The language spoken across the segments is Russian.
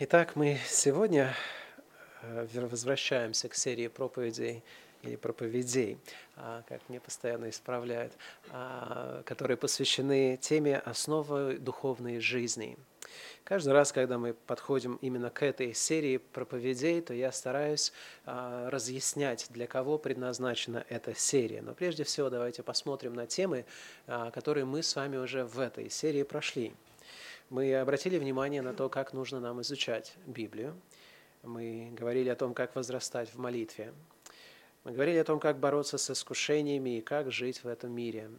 Итак, мы сегодня э, возвращаемся к серии проповедей или проповедей, а, как мне постоянно исправляют, а, которые посвящены теме основы духовной жизни. Каждый раз, когда мы подходим именно к этой серии проповедей, то я стараюсь а, разъяснять, для кого предназначена эта серия. Но прежде всего давайте посмотрим на темы, которые мы с вами уже в этой серии прошли. Мы обратили внимание на то, как нужно нам изучать Библию. Мы говорили о том, как возрастать в молитве. Мы говорили о том, как бороться с искушениями и как жить в этом мире.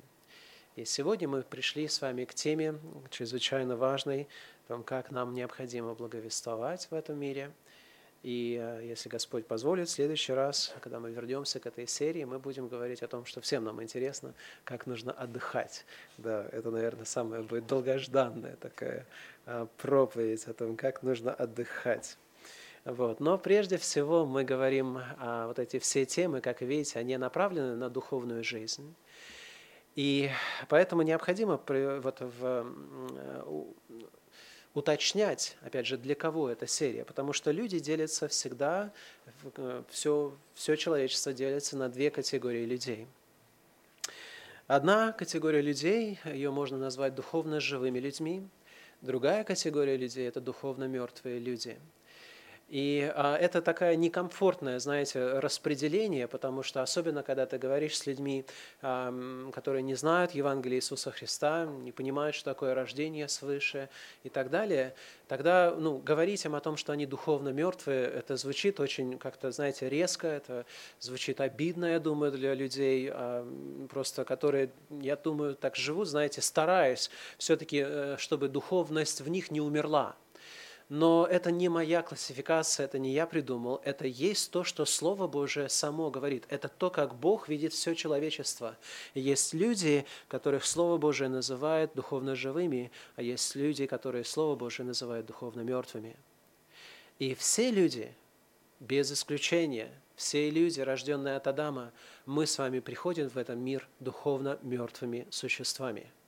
И сегодня мы пришли с вами к теме чрезвычайно важной, о том, как нам необходимо благовествовать в этом мире – и э, если Господь позволит, в следующий раз, когда мы вернемся к этой серии, мы будем говорить о том, что всем нам интересно, как нужно отдыхать. Да, это, наверное, самая будет долгожданная такая э, проповедь о том, как нужно отдыхать. Вот. Но прежде всего мы говорим, а вот эти все темы, как видите, они направлены на духовную жизнь. И поэтому необходимо вот в, уточнять, опять же, для кого эта серия, потому что люди делятся всегда, все, все человечество делится на две категории людей. Одна категория людей, ее можно назвать духовно живыми людьми, другая категория людей – это духовно мертвые люди – и а, это такая некомфортное, знаете, распределение, потому что особенно, когда ты говоришь с людьми, а, которые не знают Евангелия Иисуса Христа, не понимают, что такое рождение свыше и так далее, тогда ну, говорить им о том, что они духовно мертвые, это звучит очень как-то, знаете, резко, это звучит обидно, я думаю, для людей, а, просто которые, я думаю, так живут, знаете, стараясь все-таки, э, чтобы духовность в них не умерла. Но это не моя классификация, это не я придумал, это есть то, что Слово Божие само говорит. Это то, как Бог видит все человечество. Есть люди, которых Слово Божие называет духовно живыми, а есть люди, которые Слово Божие называют духовно мертвыми. И все люди, без исключения, все люди, рожденные от Адама, мы с вами приходим в этот мир духовно мертвыми существами –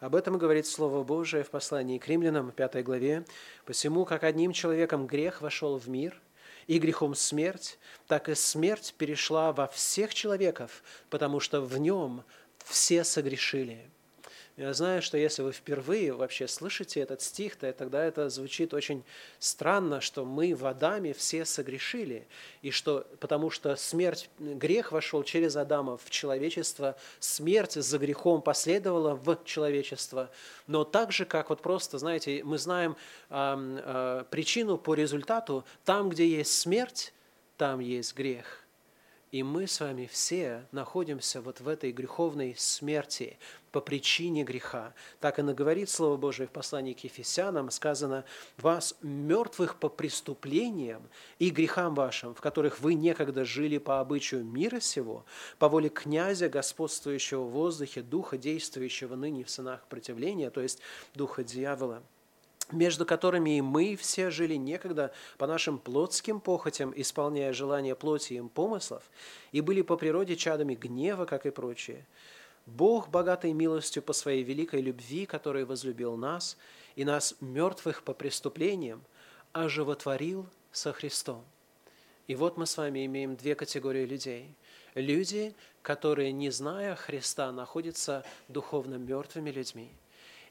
об этом говорит Слово Божие в послании к римлянам, 5 главе. «Посему, как одним человеком грех вошел в мир, и грехом смерть, так и смерть перешла во всех человеков, потому что в нем все согрешили». Я знаю, что если вы впервые вообще слышите этот стих, то тогда это звучит очень странно, что мы в Адаме все согрешили, и что, потому что смерть, грех вошел через Адама в человечество, смерть за грехом последовала в человечество, но так же, как вот просто, знаете, мы знаем э, э, причину по результату, там, где есть смерть, там есть грех – и мы с вами все находимся вот в этой греховной смерти по причине греха. Так и наговорит Слово Божие в послании к Ефесянам, сказано, «Вас, мертвых по преступлениям и грехам вашим, в которых вы некогда жили по обычаю мира сего, по воле князя, господствующего в воздухе, духа, действующего ныне в сынах противления, то есть духа дьявола, между которыми и мы все жили некогда по нашим плотским похотям, исполняя желания плоти им помыслов, и были по природе чадами гнева, как и прочие. Бог, богатой милостью по своей великой любви, который возлюбил нас, и нас, мертвых по преступлениям, оживотворил со Христом. И вот мы с вами имеем две категории людей. Люди, которые, не зная Христа, находятся духовно мертвыми людьми –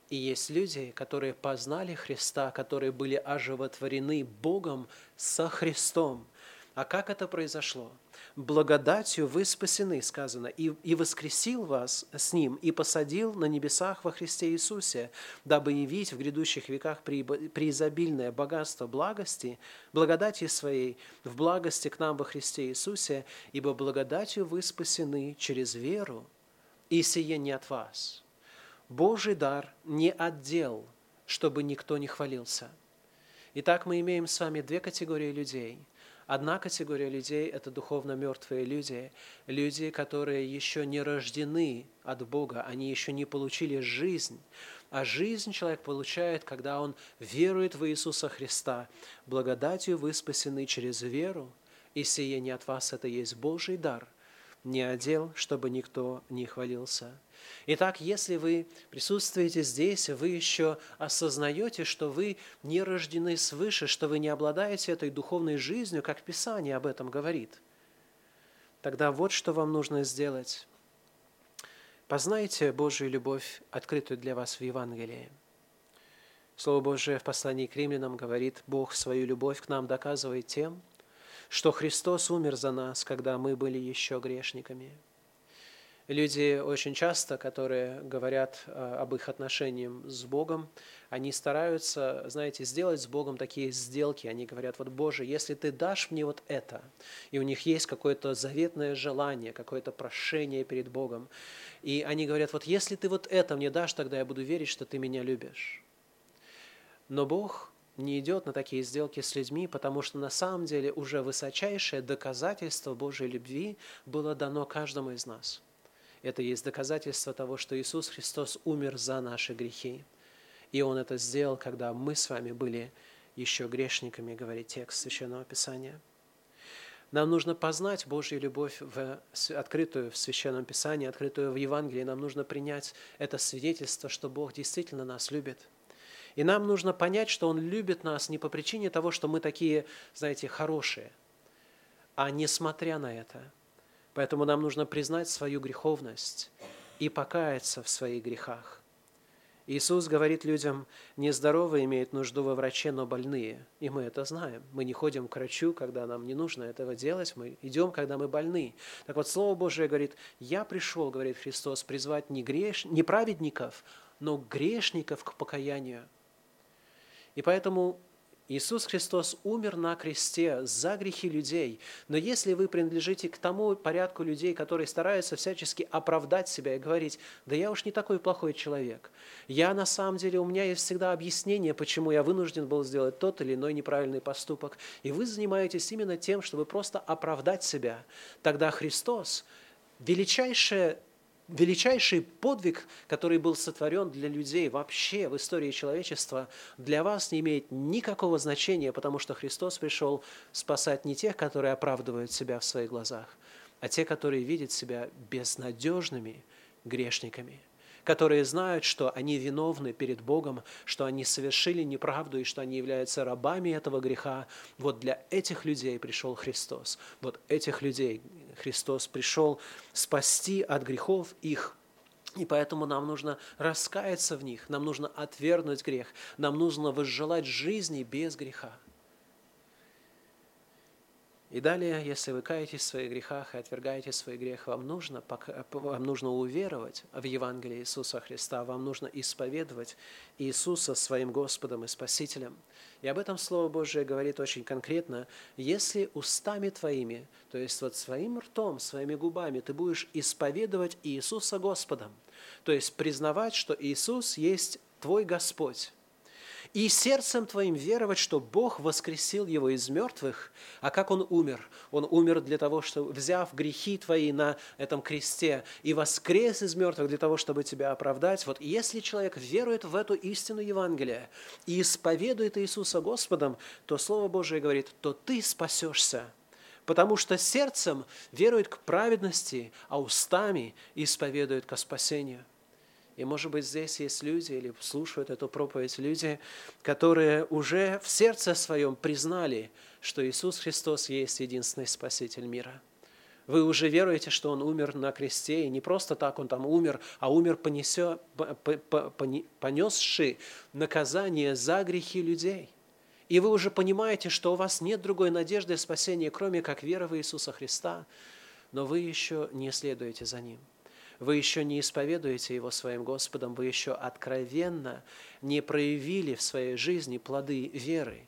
и есть люди, которые познали Христа, которые были оживотворены Богом со Христом. А как это произошло? Благодатью вы спасены, сказано, и, и воскресил вас с Ним, и посадил на небесах во Христе Иисусе, дабы явить в грядущих веках преизобильное богатство благости, благодати своей в благости к нам во Христе Иисусе, ибо благодатью вы спасены через веру, и сие не от вас, Божий дар не отдел, чтобы никто не хвалился. Итак, мы имеем с вами две категории людей. Одна категория людей – это духовно мертвые люди, люди, которые еще не рождены от Бога, они еще не получили жизнь. А жизнь человек получает, когда он верует в Иисуса Христа. Благодатью вы спасены через веру, и сие не от вас, это есть Божий дар, не отдел, чтобы никто не хвалился – Итак, если вы присутствуете здесь, вы еще осознаете, что вы не рождены свыше, что вы не обладаете этой духовной жизнью, как Писание об этом говорит, тогда вот что вам нужно сделать. Познайте Божию любовь, открытую для вас в Евангелии. Слово Божие в послании к римлянам говорит, Бог свою любовь к нам доказывает тем, что Христос умер за нас, когда мы были еще грешниками – Люди очень часто, которые говорят э, об их отношениях с Богом, они стараются, знаете, сделать с Богом такие сделки. Они говорят, вот, Боже, если Ты дашь мне вот это, и у них есть какое-то заветное желание, какое-то прошение перед Богом, и они говорят, вот если Ты вот это мне дашь, тогда я буду верить, что Ты меня любишь. Но Бог не идет на такие сделки с людьми, потому что на самом деле уже высочайшее доказательство Божьей любви было дано каждому из нас – это есть доказательство того, что Иисус Христос умер за наши грехи. И Он это сделал, когда мы с вами были еще грешниками, говорит текст Священного Писания. Нам нужно познать Божью любовь, в, открытую в Священном Писании, открытую в Евангелии. Нам нужно принять это свидетельство, что Бог действительно нас любит. И нам нужно понять, что Он любит нас не по причине того, что мы такие, знаете, хорошие, а несмотря на это – Поэтому нам нужно признать свою греховность и покаяться в своих грехах. Иисус говорит людям, нездоровые имеют нужду во враче, но больные. И мы это знаем. Мы не ходим к врачу, когда нам не нужно этого делать, мы идем, когда мы больны. Так вот, Слово Божие говорит, я пришел, говорит Христос, призвать не, греш... не праведников, но грешников к покаянию. И поэтому Иисус Христос умер на кресте за грехи людей. Но если вы принадлежите к тому порядку людей, которые стараются всячески оправдать себя и говорить, да я уж не такой плохой человек, я на самом деле, у меня есть всегда объяснение, почему я вынужден был сделать тот или иной неправильный поступок, и вы занимаетесь именно тем, чтобы просто оправдать себя, тогда Христос, величайшее величайший подвиг, который был сотворен для людей вообще в истории человечества, для вас не имеет никакого значения, потому что Христос пришел спасать не тех, которые оправдывают себя в своих глазах, а те, которые видят себя безнадежными грешниками – которые знают, что они виновны перед Богом, что они совершили неправду и что они являются рабами этого греха. Вот для этих людей пришел Христос. Вот этих людей Христос пришел спасти от грехов их. И поэтому нам нужно раскаяться в них, нам нужно отвергнуть грех, нам нужно возжелать жизни без греха. И далее, если вы каетесь в своих грехах и отвергаете свой грех, вам нужно, вам нужно уверовать в Евангелие Иисуса Христа, вам нужно исповедовать Иисуса своим Господом и Спасителем. И об этом Слово Божие говорит очень конкретно. Если устами твоими, то есть вот своим ртом, своими губами ты будешь исповедовать Иисуса Господом, то есть признавать, что Иисус есть твой Господь, и сердцем твоим веровать, что Бог воскресил его из мертвых, а как он умер? Он умер для того, чтобы, взяв грехи твои на этом кресте и воскрес из мертвых для того, чтобы тебя оправдать. Вот если человек верует в эту истину Евангелия и исповедует Иисуса Господом, то Слово Божие говорит, то ты спасешься потому что сердцем верует к праведности, а устами исповедует ко спасению. И, может быть, здесь есть люди или слушают эту проповедь люди, которые уже в сердце своем признали, что Иисус Христос есть единственный Спаситель мира. Вы уже веруете, что Он умер на кресте, и не просто так Он там умер, а умер, понесший наказание за грехи людей. И вы уже понимаете, что у вас нет другой надежды спасения, кроме как вера в Иисуса Христа, но вы еще не следуете за Ним – вы еще не исповедуете Его своим Господом, вы еще откровенно не проявили в своей жизни плоды веры.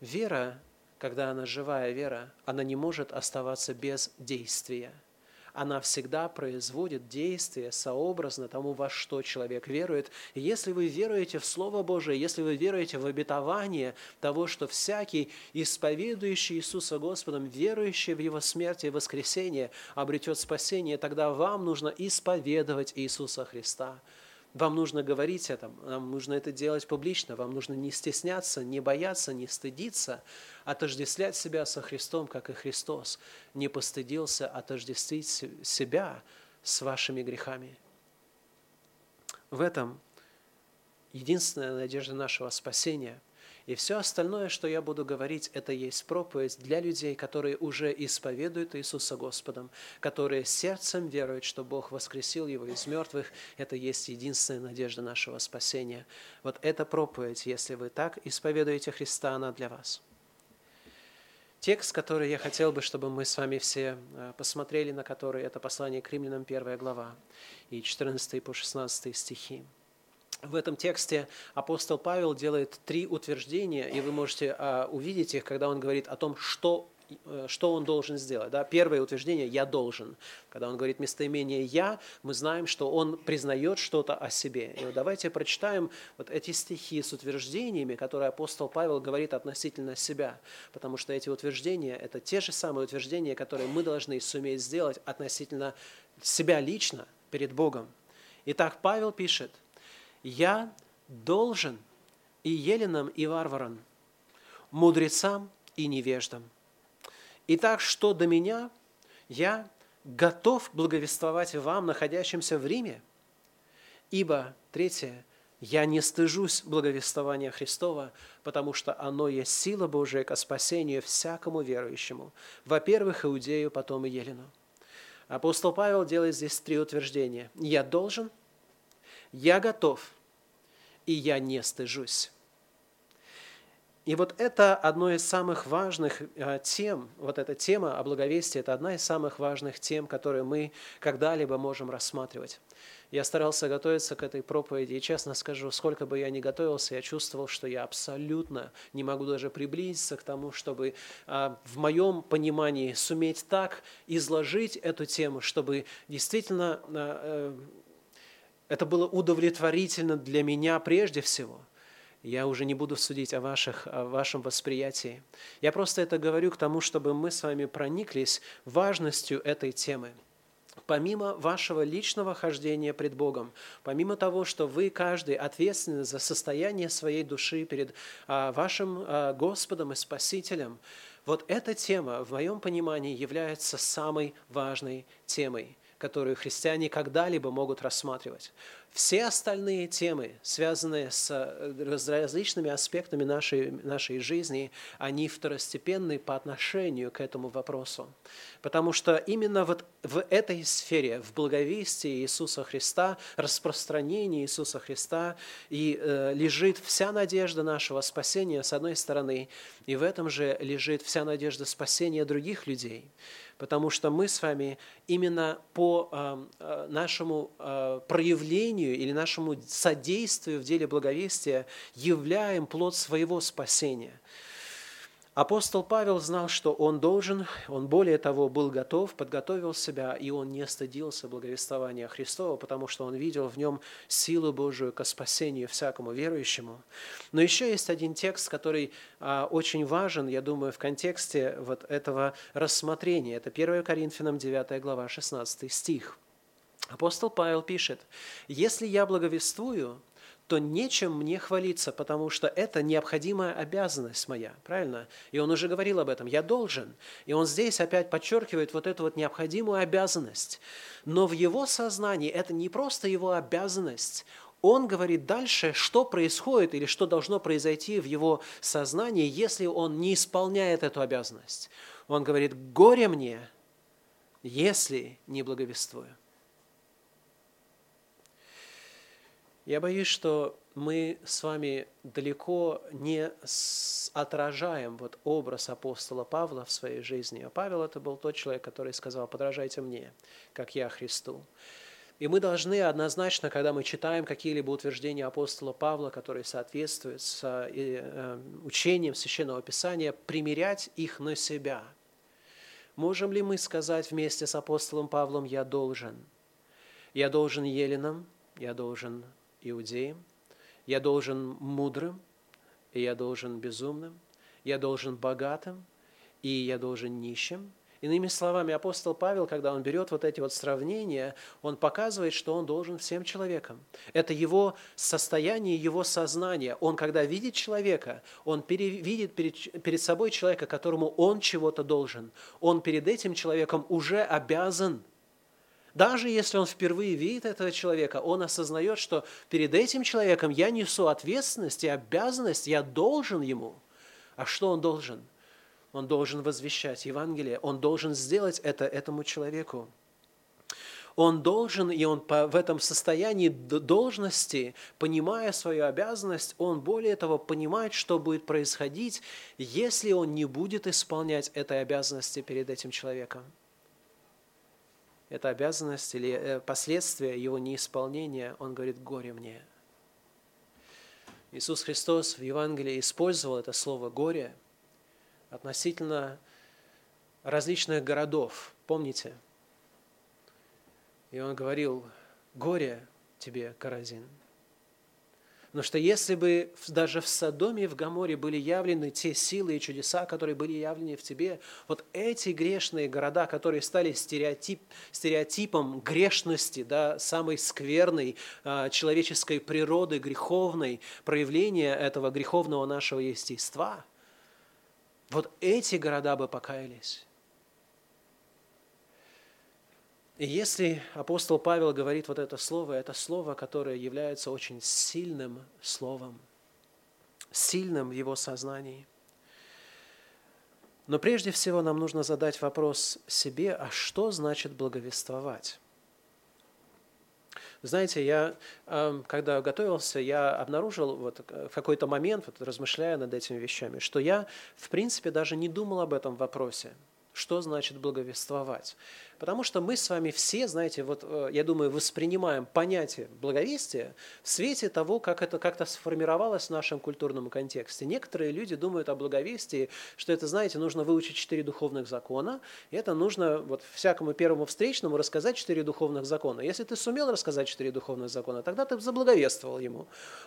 Вера, когда она живая вера, она не может оставаться без действия – она всегда производит действие сообразно тому, во что человек верует. И если вы веруете в Слово Божие, если вы веруете в обетование того, что всякий, исповедующий Иисуса Господом, верующий в Его смерть и воскресение, обретет спасение, тогда вам нужно исповедовать Иисуса Христа. Вам нужно говорить это, вам нужно это делать публично, вам нужно не стесняться, не бояться, не стыдиться, отождествлять себя со Христом, как и Христос не постыдился отождествить себя с вашими грехами. в этом единственная надежда нашего спасения. И все остальное, что я буду говорить, это есть проповедь для людей, которые уже исповедуют Иисуса Господом, которые сердцем веруют, что Бог воскресил Его из мертвых. Это есть единственная надежда нашего спасения. Вот эта проповедь, если вы так исповедуете Христа, она для вас. Текст, который я хотел бы, чтобы мы с вами все э, посмотрели, на который это послание к римлянам, первая глава, и 14 по 16 стихи в этом тексте апостол Павел делает три утверждения, и вы можете а, увидеть их, когда он говорит о том, что, э, что он должен сделать. Да? Первое утверждение «я должен». Когда он говорит местоимение «я», мы знаем, что он признает что-то о себе. И вот давайте прочитаем вот эти стихи с утверждениями, которые апостол Павел говорит относительно себя, потому что эти утверждения – это те же самые утверждения, которые мы должны суметь сделать относительно себя лично перед Богом. Итак, Павел пишет – я должен и еленам, и варварам, мудрецам и невеждам. Итак, что до меня, я готов благовествовать вам, находящимся в Риме, ибо, третье, я не стыжусь благовествования Христова, потому что оно есть сила Божия ко спасению всякому верующему, во-первых, иудею, потом и елену. Апостол Павел делает здесь три утверждения. Я должен, я готов и я не стыжусь. И вот это одно из самых важных э, тем, вот эта тема о благовестии, это одна из самых важных тем, которые мы когда-либо можем рассматривать. Я старался готовиться к этой проповеди, и честно скажу, сколько бы я ни готовился, я чувствовал, что я абсолютно не могу даже приблизиться к тому, чтобы а, в моем понимании суметь так изложить эту тему, чтобы действительно э, это было удовлетворительно для меня прежде всего. Я уже не буду судить о, ваших, о вашем восприятии. Я просто это говорю к тому, чтобы мы с вами прониклись важностью этой темы. Помимо вашего личного хождения пред Богом, помимо того, что вы каждый ответственны за состояние своей души перед а, вашим а, Господом и Спасителем, вот эта тема, в моем понимании, является самой важной темой – которую христиане когда-либо могут рассматривать. Все остальные темы, связанные с различными аспектами нашей, нашей жизни, они второстепенны по отношению к этому вопросу. Потому что именно вот в этой сфере, в благовестии Иисуса Христа, распространении Иисуса Христа и э, лежит вся надежда нашего спасения, с одной стороны, и в этом же лежит вся надежда спасения других людей потому что мы с вами именно по а, а, нашему а, проявлению или нашему содействию в деле благовестия являем плод своего спасения – Апостол Павел знал, что он должен, он более того был готов, подготовил себя, и он не стыдился благовествования Христова, потому что он видел в нем силу Божию ко спасению всякому верующему. Но еще есть один текст, который а, очень важен, я думаю, в контексте вот этого рассмотрения. Это 1 Коринфянам 9 глава 16 стих. Апостол Павел пишет, «Если я благовествую, то нечем мне хвалиться, потому что это необходимая обязанность моя, правильно? И он уже говорил об этом, я должен. И он здесь опять подчеркивает вот эту вот необходимую обязанность. Но в его сознании это не просто его обязанность, он говорит дальше, что происходит или что должно произойти в его сознании, если он не исполняет эту обязанность. Он говорит, горе мне, если не благовествую. Я боюсь, что мы с вами далеко не отражаем вот образ апостола Павла в своей жизни. А Павел это был тот человек, который сказал, подражайте мне, как я Христу. И мы должны однозначно, когда мы читаем какие-либо утверждения апостола Павла, которые соответствуют с э, учением Священного Писания, примерять их на себя. Можем ли мы сказать вместе с апостолом Павлом «я должен»? Я должен еленам, я должен иудеем, я должен мудрым, и я должен безумным, я должен богатым, и я должен нищим. Иными словами, апостол Павел, когда он берет вот эти вот сравнения, он показывает, что он должен всем человекам. Это его состояние, его сознание. Он, когда видит человека, он видит перед, перед собой человека, которому он чего-то должен. Он перед этим человеком уже обязан Даже если он впервые видит этого человека, он осознает, что перед этим человеком я несу ответственность и обязанность, я должен ему. А что он должен? Он должен возвещать Евангелие, он должен сделать это этому человеку. Он должен, и он в этом состоянии должности, понимая свою обязанность, он более того понимает, что будет происходить, если он не будет исполнять этой обязанности перед этим человеком. Эта обязанность или э, последствия его неисполнения, он говорит, горе мне. Иисус Христос в Евангелии использовал это слово «горе» относительно различных городов. Помните – и он говорил, горе тебе, Каразин. Потому что если бы даже в Содоме и в Гаморе были явлены те силы и чудеса, которые были явлены в тебе, вот эти грешные города, которые стали стереотип, стереотипом грешности, да, самой скверной а, человеческой природы, греховной, проявления этого греховного нашего естества, вот эти города бы покаялись. И если апостол Павел говорит вот это слово, это слово, которое является очень сильным словом, сильным в его сознании. Но прежде всего нам нужно задать вопрос себе, а что значит благовествовать? Знаете, я, эм, когда готовился, я обнаружил вот в какой-то момент, вот размышляя над этими вещами, что я, в принципе, даже не думал об этом вопросе. Что значит благовествовать? Потому что мы с вами все, знаете, вот э, я думаю, воспринимаем понятие благовестия в свете того, как это как-то сформировалось в нашем культурном контексте. Некоторые люди думают о благовестии, что это, знаете, нужно выучить четыре духовных закона, и это нужно вот всякому первому встречному рассказать четыре духовных закона. Если ты сумел рассказать четыре духовных закона, тогда ты заблаговествовал ему.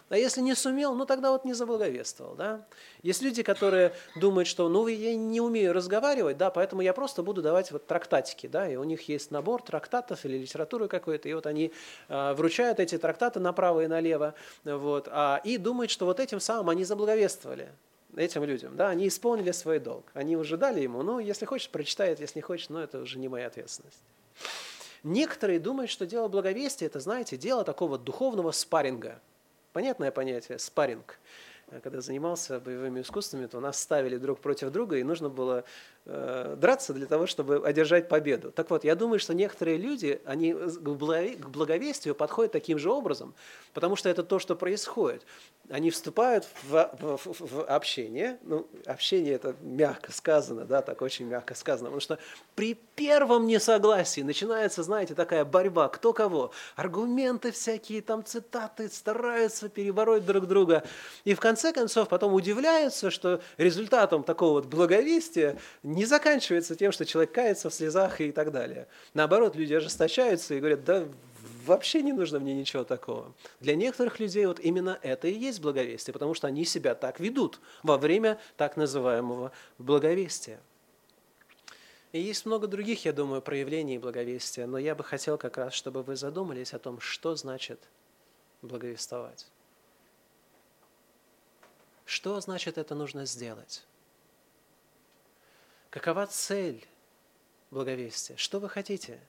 А если не сумел, ну тогда вот не заблаговествовал. Да? Есть люди, которые думают, что ну я не умею разговаривать, да, поэтому я просто буду давать вот трактатики, да, и у них есть набор трактатов или литературы какой-то, и вот они э, вручают эти трактаты направо и налево, вот, а, и думают, что вот этим самым они заблаговествовали этим людям, да, они исполнили свой долг, они уже дали ему, ну, если хочешь, прочитает, если не хочешь, ну, это уже не моя ответственность. Некоторые думают, что дело благовестия – это, знаете, дело такого духовного спарринга. Понятное понятие – спарринг когда занимался боевыми искусствами, то нас ставили друг против друга, и нужно было драться для того, чтобы одержать победу. Так вот, я думаю, что некоторые люди, они к благовестию подходят таким же образом, потому что это то, что происходит. Они вступают в, в, в общение, ну, общение это мягко сказано, да, так очень мягко сказано, потому что при первом несогласии начинается, знаете, такая борьба, кто кого, аргументы всякие, там цитаты, стараются перебороть друг друга, и в конце концов потом удивляются, что результатом такого вот благовестия не заканчивается тем, что человек кается в слезах и так далее. Наоборот, люди ожесточаются и говорят, да вообще не нужно мне ничего такого. Для некоторых людей вот именно это и есть благовестие, потому что они себя так ведут во время так называемого благовестия. И есть много других, я думаю, проявлений благовестия, но я бы хотел как раз, чтобы вы задумались о том, что значит благовествовать. Что значит это нужно сделать? Какова цель благовестия? Что вы хотите?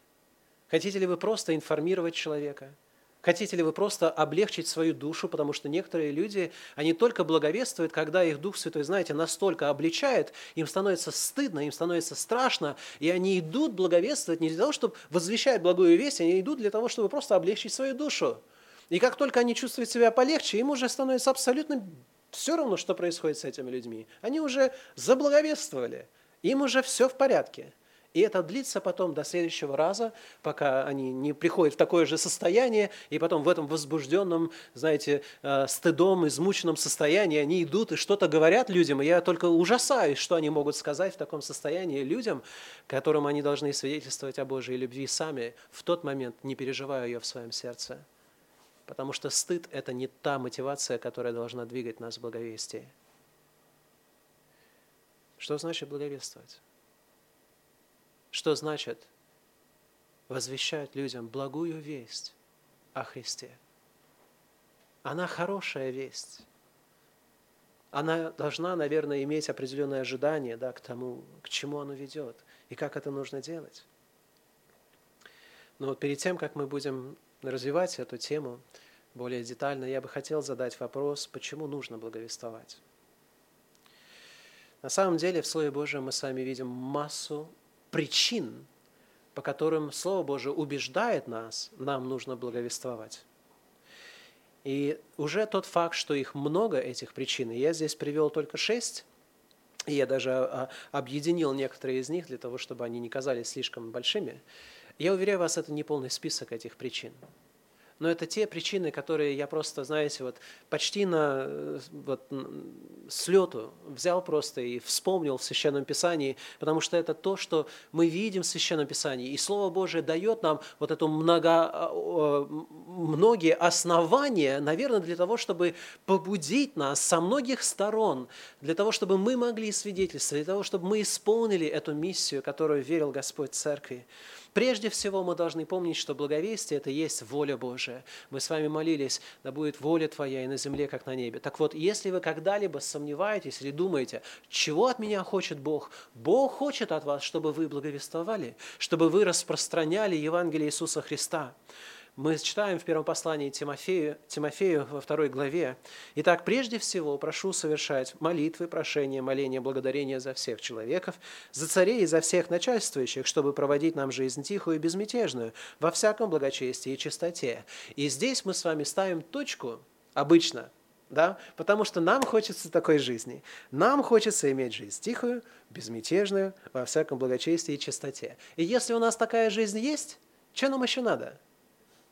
Хотите ли вы просто информировать человека? Хотите ли вы просто облегчить свою душу, потому что некоторые люди, они только благовествуют, когда их Дух Святой, знаете, настолько обличает, им становится стыдно, им становится страшно, и они идут благовествовать не для того, чтобы возвещать благую весть, они идут для того, чтобы просто облегчить свою душу. И как только они чувствуют себя полегче, им уже становится абсолютно все равно, что происходит с этими людьми. Они уже заблаговествовали, им уже все в порядке. И это длится потом до следующего раза, пока они не приходят в такое же состояние, и потом в этом возбужденном, знаете, э, стыдом, измученном состоянии они идут и что-то говорят людям, и я только ужасаюсь, что они могут сказать в таком состоянии людям, которым они должны свидетельствовать о Божьей любви сами, в тот момент не переживая ее в своем сердце. Потому что стыд – это не та мотивация, которая должна двигать нас в благовестии. Что значит благовествовать? Что значит возвещать людям благую весть о Христе? Она хорошая весть. Она должна, наверное, иметь определенное ожидание да, к тому, к чему оно ведет и как это нужно делать. Но вот перед тем, как мы будем развивать эту тему более детально, я бы хотел задать вопрос, почему нужно благовествовать. На самом деле в Слове Божьем мы с вами видим массу причин, по которым Слово Божие убеждает нас, нам нужно благовествовать. И уже тот факт, что их много, этих причин, и я здесь привел только шесть, и я даже а, объединил некоторые из них для того, чтобы они не казались слишком большими, я уверяю вас, это не полный список этих причин но это те причины, которые я просто, знаете, вот почти на э, вот, слету взял просто и вспомнил в Священном Писании, потому что это то, что мы видим в Священном Писании. И Слово Божие дает нам вот эту много, а, многие основания, наверное, для того, чтобы побудить нас со многих сторон, для того, чтобы мы могли свидетельствовать, для того, чтобы мы исполнили эту миссию, которую верил Господь Церкви. Прежде всего мы должны помнить, что благовестие – это есть воля Божия. Мы с вами молились, да будет воля Твоя и на земле, как на небе. Так вот, если вы когда-либо сомневаетесь или думаете, чего от меня хочет Бог, Бог хочет от вас, чтобы вы благовествовали, чтобы вы распространяли Евангелие Иисуса Христа. Мы читаем в первом послании Тимофею, Тимофею во второй главе. Итак, прежде всего прошу совершать молитвы, прошения, моления, благодарения за всех человеков, за царей и за всех начальствующих, чтобы проводить нам жизнь тихую и безмятежную, во всяком благочестии и чистоте. И здесь мы с вами ставим точку, обычно, да? Потому что нам хочется такой жизни. Нам хочется иметь жизнь тихую, безмятежную, во всяком благочестии и чистоте. И если у нас такая жизнь есть, что нам еще надо?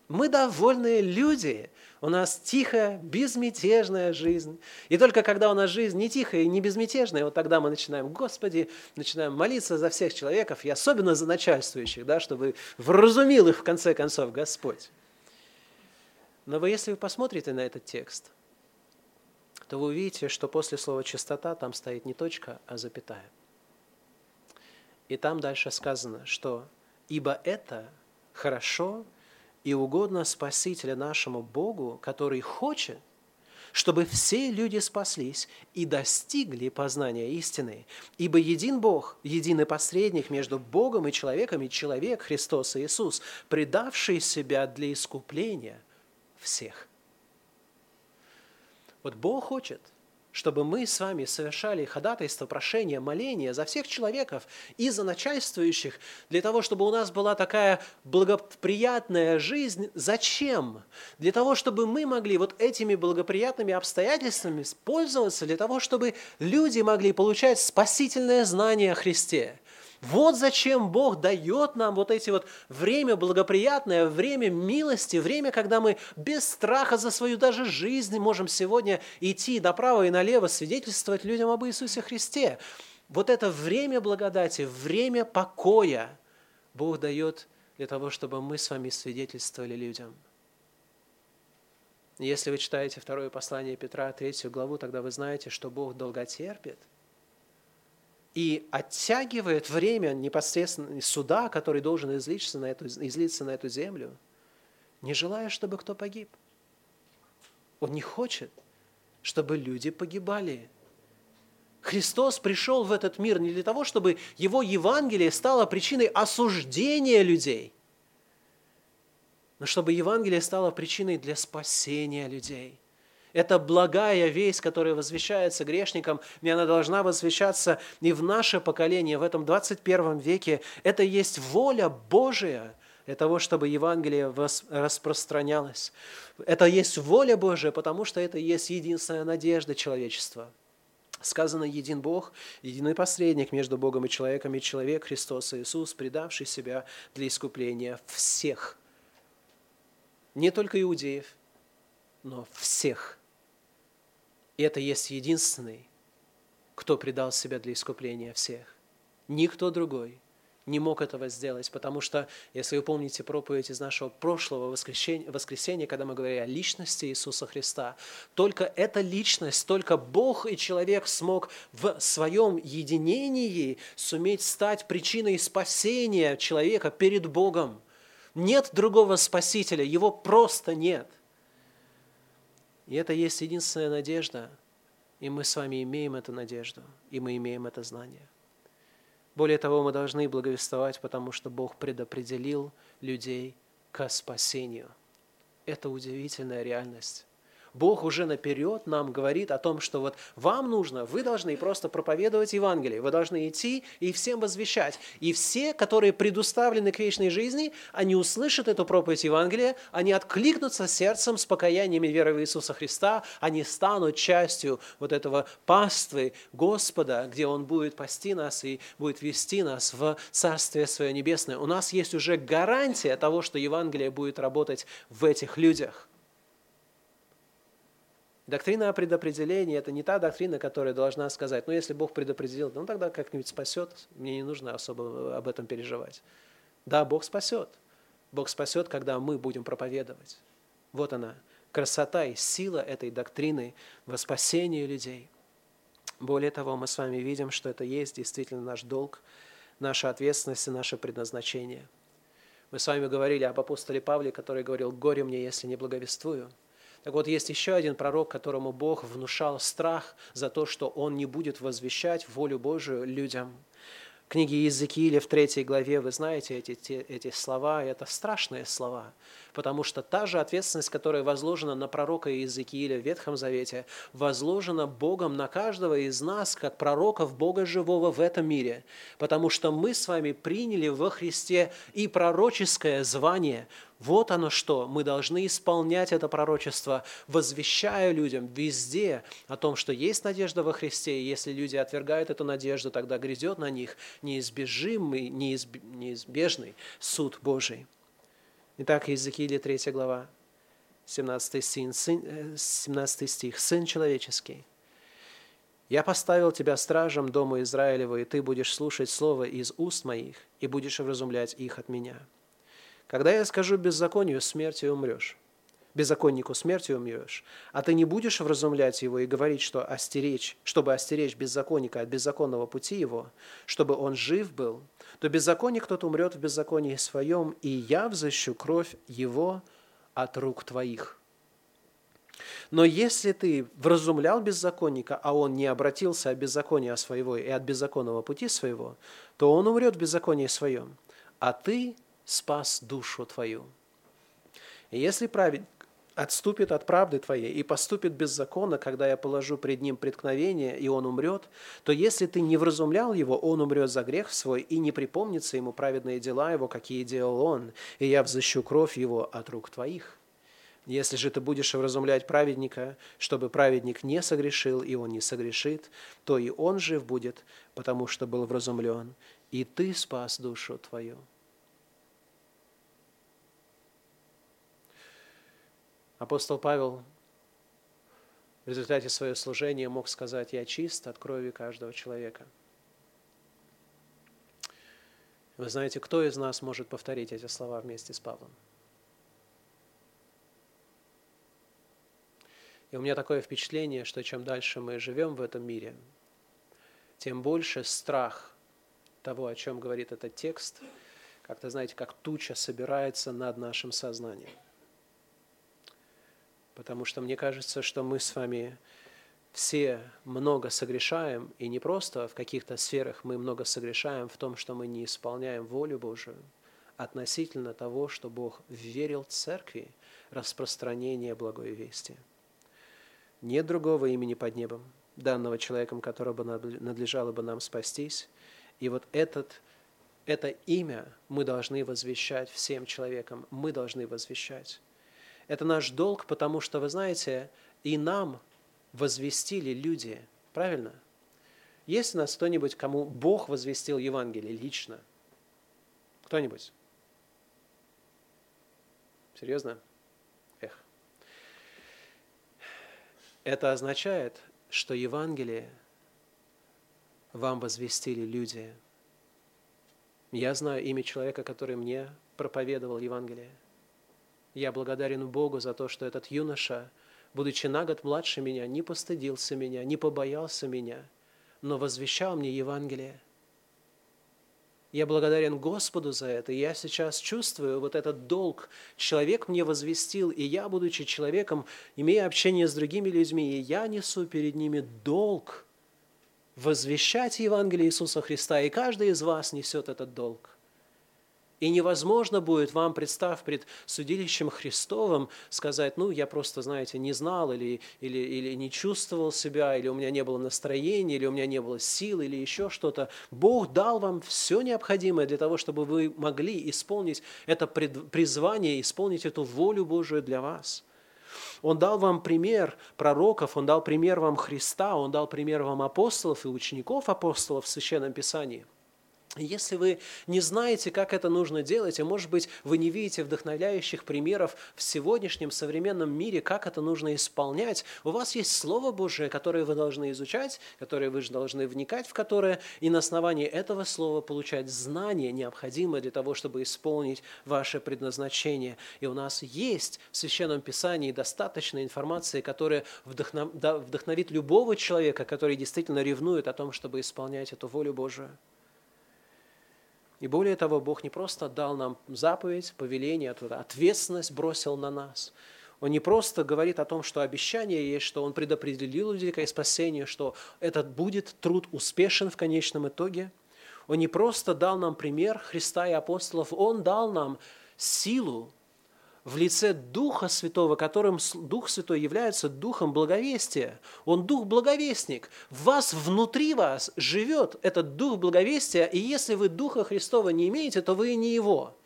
Мы довольные люди. У нас тихая, безмятежная жизнь. И только когда у нас жизнь не тихая и не безмятежная, вот тогда мы начинаем, Господи, начинаем молиться за всех человеков, и особенно за начальствующих, да, чтобы вразумил их в конце концов Господь. Но вы, если вы посмотрите на этот текст, то вы увидите, что после слова «чистота» там стоит не точка, а запятая. И там дальше сказано, что «ибо это хорошо и угодно Спасителя нашему Богу, который хочет, чтобы все люди спаслись и достигли познания истины. Ибо един Бог, единый посредник между Богом и человеком, и человек Христос Иисус, предавший себя для искупления всех. Вот Бог хочет – чтобы мы с вами совершали ходатайство, прошение, моление за всех человеков и за начальствующих, для того, чтобы у нас была такая благоприятная жизнь. Зачем? Для того, чтобы мы могли вот этими благоприятными обстоятельствами пользоваться, для того, чтобы люди могли получать спасительное знание о Христе. Вот зачем Бог дает нам вот эти вот время благоприятное, время милости, время, когда мы без страха за свою даже жизнь можем сегодня идти направо и налево, свидетельствовать людям об Иисусе Христе. Вот это время благодати, время покоя Бог дает для того, чтобы мы с вами свидетельствовали людям. Если вы читаете второе послание Петра, третью главу, тогда вы знаете, что Бог долготерпит – и оттягивает время непосредственно суда, который должен излиться на эту, излиться на эту землю, не желая, чтобы кто погиб. Он не хочет, чтобы люди погибали. Христос пришел в этот мир не для того, чтобы Его Евангелие стало причиной осуждения людей, но чтобы Евангелие стало причиной для спасения людей – это благая весть, которая возвещается грешникам, и она должна возвещаться и в наше поколение, в этом 21 веке. Это есть воля Божия для того, чтобы Евангелие распространялось. Это есть воля Божия, потому что это есть единственная надежда человечества. Сказано «Един Бог, единый посредник между Богом и человеком, и человек Христос Иисус, предавший себя для искупления всех». Не только иудеев, но всех и это есть единственный, кто предал себя для искупления всех. Никто другой не мог этого сделать, потому что, если вы помните проповедь из нашего прошлого воскресенья, воскресенья, когда мы говорили о личности Иисуса Христа, только эта личность, только Бог и человек смог в своем единении суметь стать причиной спасения человека перед Богом. Нет другого Спасителя, его просто нет. И это есть единственная надежда, и мы с вами имеем эту надежду, и мы имеем это знание. Более того, мы должны благовествовать, потому что Бог предопределил людей к спасению. Это удивительная реальность. Бог уже наперед нам говорит о том, что вот вам нужно, вы должны просто проповедовать Евангелие, вы должны идти и всем возвещать. И все, которые предуставлены к вечной жизни, они услышат эту проповедь Евангелия, они откликнутся сердцем с покаянием и верой в Иисуса Христа, они станут частью вот этого паствы Господа, где Он будет пасти нас и будет вести нас в Царствие Свое Небесное. У нас есть уже гарантия того, что Евангелие будет работать в этих людях. Доктрина о предопределении – это не та доктрина, которая должна сказать, ну, если Бог предопределил, ну, тогда как-нибудь спасет, мне не нужно особо об этом переживать. Да, Бог спасет. Бог спасет, когда мы будем проповедовать. Вот она, красота и сила этой доктрины во спасении людей. Более того, мы с вами видим, что это есть действительно наш долг, наша ответственность и наше предназначение. Мы с вами говорили об апостоле Павле, который говорил, «Горе мне, если не благовествую». Так вот, есть еще один пророк, которому Бог внушал страх за то, что он не будет возвещать волю Божию людям – книге Иезекииля в третьей главе, вы знаете эти, те, эти слова, и это страшные слова, потому что та же ответственность, которая возложена на пророка Иезекииля в Ветхом Завете, возложена Богом на каждого из нас, как пророков Бога живого в этом мире, потому что мы с вами приняли во Христе и пророческое звание, вот оно что, мы должны исполнять это пророчество, возвещая людям везде о том, что есть надежда во Христе, и если люди отвергают эту надежду, тогда грядет на них неизбежимый, неизбежный суд Божий. Итак, Иезекииля 3 глава, 17 стих, сын, 17 стих. «Сын человеческий, я поставил тебя стражем дома Израилева, и ты будешь слушать слово из уст моих, и будешь вразумлять их от меня». Когда я скажу беззаконию, смертью умрешь. Беззаконнику смертью умрешь. А ты не будешь вразумлять его и говорить, что остеречь, чтобы остеречь беззаконника от беззаконного пути его, чтобы он жив был, то беззаконник тот умрет в беззаконии своем, и я взыщу кровь его от рук твоих. Но если ты вразумлял беззаконника, а он не обратился от беззакония своего и от беззаконного пути своего, то он умрет в беззаконии своем, а ты спас душу твою. И если праведник отступит от правды твоей и поступит беззаконно, когда я положу пред ним преткновение, и он умрет, то если ты не вразумлял его, он умрет за грех свой, и не припомнится ему праведные дела его, какие делал он, и я взыщу кровь его от рук твоих. Если же ты будешь вразумлять праведника, чтобы праведник не согрешил, и он не согрешит, то и он жив будет, потому что был вразумлен, и ты спас душу твою. Апостол Павел в результате своего служения мог сказать, я чист от крови каждого человека. Вы знаете, кто из нас может повторить эти слова вместе с Павлом? И у меня такое впечатление, что чем дальше мы живем в этом мире, тем больше страх того, о чем говорит этот текст, как-то, знаете, как туча собирается над нашим сознанием – потому что мне кажется, что мы с вами все много согрешаем, и не просто в каких-то сферах мы много согрешаем в том, что мы не исполняем волю Божию, относительно того, что Бог верил церкви распространение благой вести. Нет другого имени под небом, данного человеком, которого надлежало бы нам спастись. И вот этот, это имя мы должны возвещать всем человекам, мы должны возвещать. Это наш долг, потому что, вы знаете, и нам возвестили люди, правильно? Есть у нас кто-нибудь, кому Бог возвестил Евангелие лично? Кто-нибудь? Серьезно? Эх. Это означает, что Евангелие вам возвестили люди. Я знаю имя человека, который мне проповедовал Евангелие – я благодарен Богу за то, что этот юноша, будучи на год младше меня, не постыдился меня, не побоялся меня, но возвещал мне Евангелие. Я благодарен Господу за это. Я сейчас чувствую вот этот долг. Человек мне возвестил, и я, будучи человеком, имея общение с другими людьми, и я несу перед ними долг возвещать Евангелие Иисуса Христа, и каждый из вас несет этот долг. И невозможно будет вам, представ пред судилищем Христовым, сказать, ну, я просто, знаете, не знал или, или, или не чувствовал себя, или у меня не было настроения, или у меня не было сил, или еще что-то. Бог дал вам все необходимое для того, чтобы вы могли исполнить это призвание, исполнить эту волю Божию для вас. Он дал вам пример пророков, Он дал пример вам Христа, Он дал пример вам апостолов и учеников апостолов в Священном Писании – если вы не знаете, как это нужно делать, и, может быть, вы не видите вдохновляющих примеров в сегодняшнем современном мире, как это нужно исполнять, у вас есть Слово Божие, которое вы должны изучать, которое вы должны вникать в которое, и на основании этого Слова получать знания, необходимые для того, чтобы исполнить ваше предназначение. И у нас есть в Священном Писании достаточно информации, которая вдохновит любого человека, который действительно ревнует о том, чтобы исполнять эту волю Божию. И более того, Бог не просто дал нам заповедь, повеление, ответственность бросил на нас. Он не просто говорит о том, что обещание есть, что Он предопределил людей к спасению, что этот будет труд успешен в конечном итоге. Он не просто дал нам пример Христа и апостолов, Он дал нам силу в лице Духа Святого, которым Дух Святой является Духом благовестия. Он Дух благовестник. В вас, внутри вас живет этот Дух благовестия, и если вы Духа Христова не имеете, то вы не Его.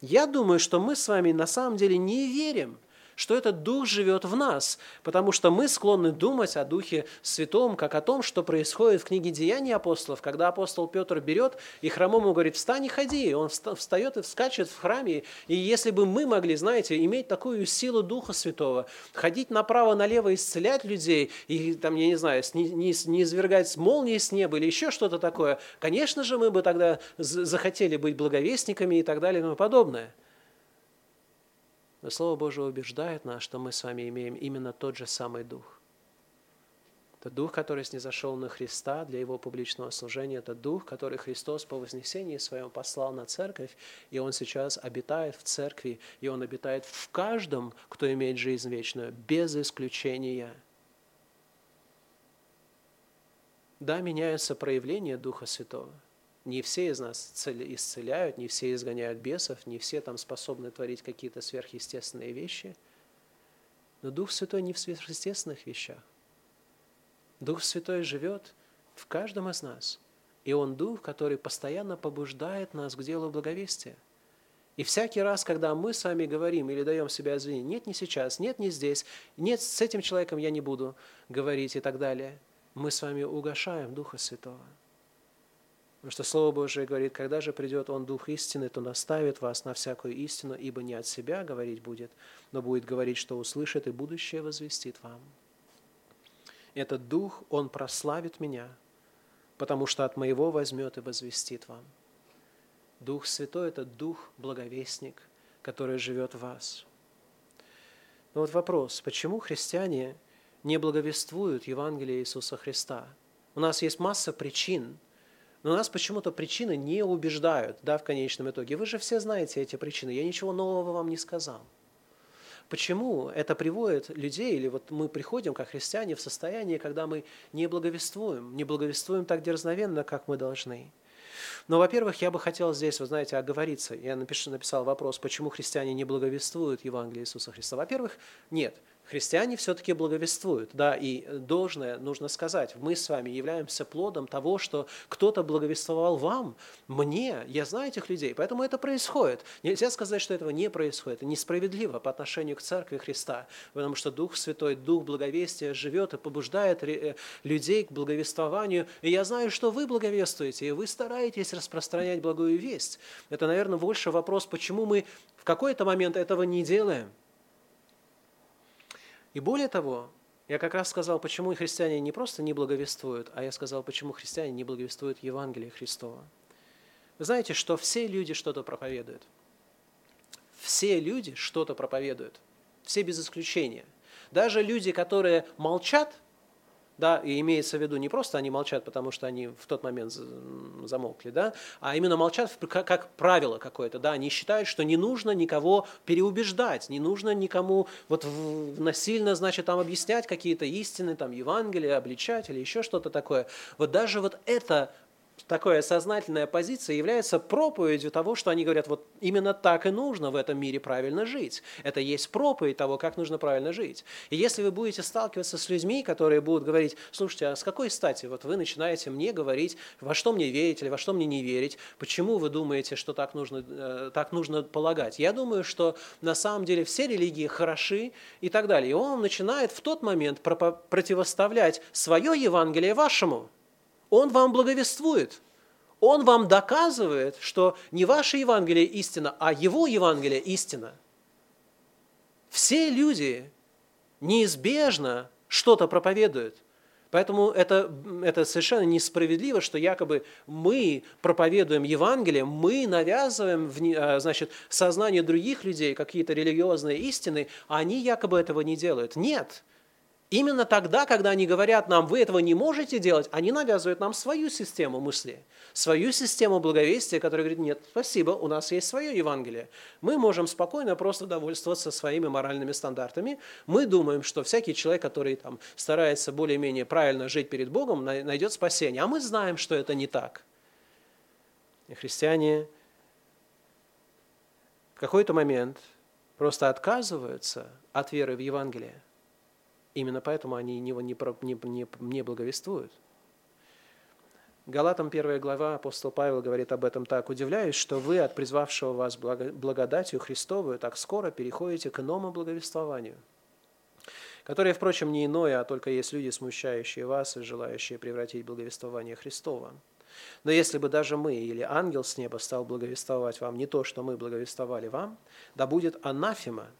Я думаю, что мы с вами на самом деле не верим – что этот Дух живет в нас, потому что мы склонны думать о Духе Святом, как о том, что происходит в книге Деяний апостолов, когда апостол Петр берет и хромому говорит, встань и ходи, и он встает и вскачет в храме, и если бы мы могли, знаете, иметь такую силу Духа Святого, ходить направо-налево, исцелять людей, и там, я не знаю, не, не, не извергать молнии с неба или еще что-то такое, конечно же, мы бы тогда захотели быть благовестниками и так далее и тому подобное. Но Слово Божие убеждает нас, что мы с вами имеем именно тот же самый Дух. Это Дух, который снизошел на Христа для Его публичного служения. Это Дух, который Христос по вознесении своем послал на церковь, и Он сейчас обитает в церкви, и Он обитает в каждом, кто имеет жизнь вечную, без исключения. Да, меняется проявление Духа Святого – не все из нас исцеляют, не все изгоняют бесов, не все там способны творить какие-то сверхъестественные вещи. Но Дух Святой не в сверхъестественных вещах. Дух Святой живет в каждом из нас. И Он Дух, который постоянно побуждает нас к делу благовестия. И всякий раз, когда мы с вами говорим или даем себе извинение, нет, не сейчас, нет, не здесь, нет, с этим человеком я не буду говорить и так далее, мы с вами угошаем Духа Святого. Потому что Слово Божие говорит, когда же придет Он, Дух истины, то наставит вас на всякую истину, ибо не от себя говорить будет, но будет говорить, что услышит, и будущее возвестит вам. Этот Дух, Он прославит меня, потому что от моего возьмет и возвестит вам. Дух Святой – это Дух благовестник, который живет в вас. Но вот вопрос, почему христиане не благовествуют Евангелие Иисуса Христа? У нас есть масса причин – но нас почему-то причины не убеждают, да, в конечном итоге. Вы же все знаете эти причины, я ничего нового вам не сказал. Почему это приводит людей, или вот мы приходим, как христиане, в состояние, когда мы не благовествуем, не благовествуем так дерзновенно, как мы должны? Но, во-первых, я бы хотел здесь, вы знаете, оговориться. Я напишу, написал вопрос, почему христиане не благовествуют Евангелие Иисуса Христа. Во-первых, нет – христиане все-таки благовествуют. Да, и должное нужно сказать. Мы с вами являемся плодом того, что кто-то благовествовал вам, мне. Я знаю этих людей, поэтому это происходит. Нельзя сказать, что этого не происходит. Это несправедливо по отношению к Церкви Христа, потому что Дух Святой, Дух благовестия живет и побуждает э, людей к благовествованию. И я знаю, что вы благовествуете, и вы стараетесь распространять благую весть. Это, наверное, больше вопрос, почему мы в какой-то момент этого не делаем – и более того, я как раз сказал, почему христиане не просто не благовествуют, а я сказал, почему христиане не благовествуют Евангелие Христова. Вы знаете, что все люди что-то проповедуют. Все люди что-то проповедуют. Все без исключения. Даже люди, которые молчат, да, и имеется в виду не просто они молчат, потому что они в тот момент замолкли, да, а именно молчат как, правило какое-то, да, они считают, что не нужно никого переубеждать, не нужно никому вот насильно, значит, там объяснять какие-то истины, там, Евангелие, обличать или еще что-то такое. Вот даже вот это такая сознательная позиция является проповедью того, что они говорят, вот именно так и нужно в этом мире правильно жить. Это есть проповедь того, как нужно правильно жить. И если вы будете сталкиваться с людьми, которые будут говорить, слушайте, а с какой стати вот вы начинаете мне говорить, во что мне верить или во что мне не верить, почему вы думаете, что так нужно, э, так нужно полагать? Я думаю, что на самом деле все религии хороши и так далее. И он начинает в тот момент противоставлять свое Евангелие вашему – он вам благовествует. Он вам доказывает, что не ваше Евангелие истина, а его Евангелие истина. Все люди неизбежно что-то проповедуют. Поэтому это, это совершенно несправедливо, что якобы мы проповедуем Евангелие, мы навязываем в, а, значит, сознание других людей какие-то религиозные истины, а они якобы этого не делают. Нет, Именно тогда, когда они говорят нам, вы этого не можете делать, они навязывают нам свою систему мысли, свою систему благовестия, которая говорит, нет, спасибо, у нас есть свое Евангелие. Мы можем спокойно просто довольствоваться своими моральными стандартами. Мы думаем, что всякий человек, который там, старается более-менее правильно жить перед Богом, найдет спасение. А мы знаем, что это не так. И христиане в какой-то момент просто отказываются от веры в Евангелие. Именно поэтому они его не, не, не, не благовествуют. Галатам 1 глава апостол Павел говорит об этом так. «Удивляюсь, что вы от призвавшего вас благодатью Христовую так скоро переходите к иному благовествованию, которое, впрочем, не иное, а только есть люди, смущающие вас и желающие превратить благовествование Христова. Но если бы даже мы или ангел с неба стал благовествовать вам не то, что мы благовествовали вам, да будет анафема –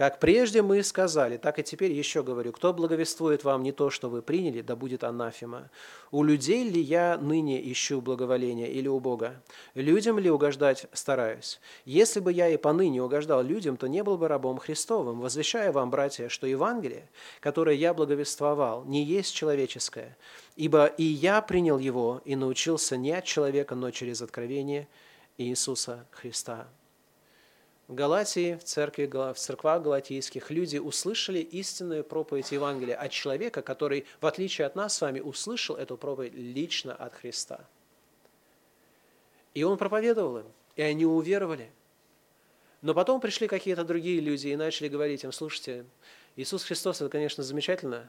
как прежде мы сказали, так и теперь еще говорю, кто благовествует вам не то, что вы приняли, да будет анафема. У людей ли я ныне ищу благоволения или у Бога? Людям ли угождать стараюсь? Если бы я и поныне угождал людям, то не был бы рабом Христовым, возвещая вам, братья, что Евангелие, которое я благовествовал, не есть человеческое, ибо и я принял его и научился не от человека, но через откровение Иисуса Христа. В Галатии, в, церкви, в церквах галатийских люди услышали истинную проповедь Евангелия от человека, который, в отличие от нас с вами, услышал эту проповедь лично от Христа. И он проповедовал им, и они уверовали. Но потом пришли какие-то другие люди и начали говорить им, слушайте, Иисус Христос – это, конечно, замечательно,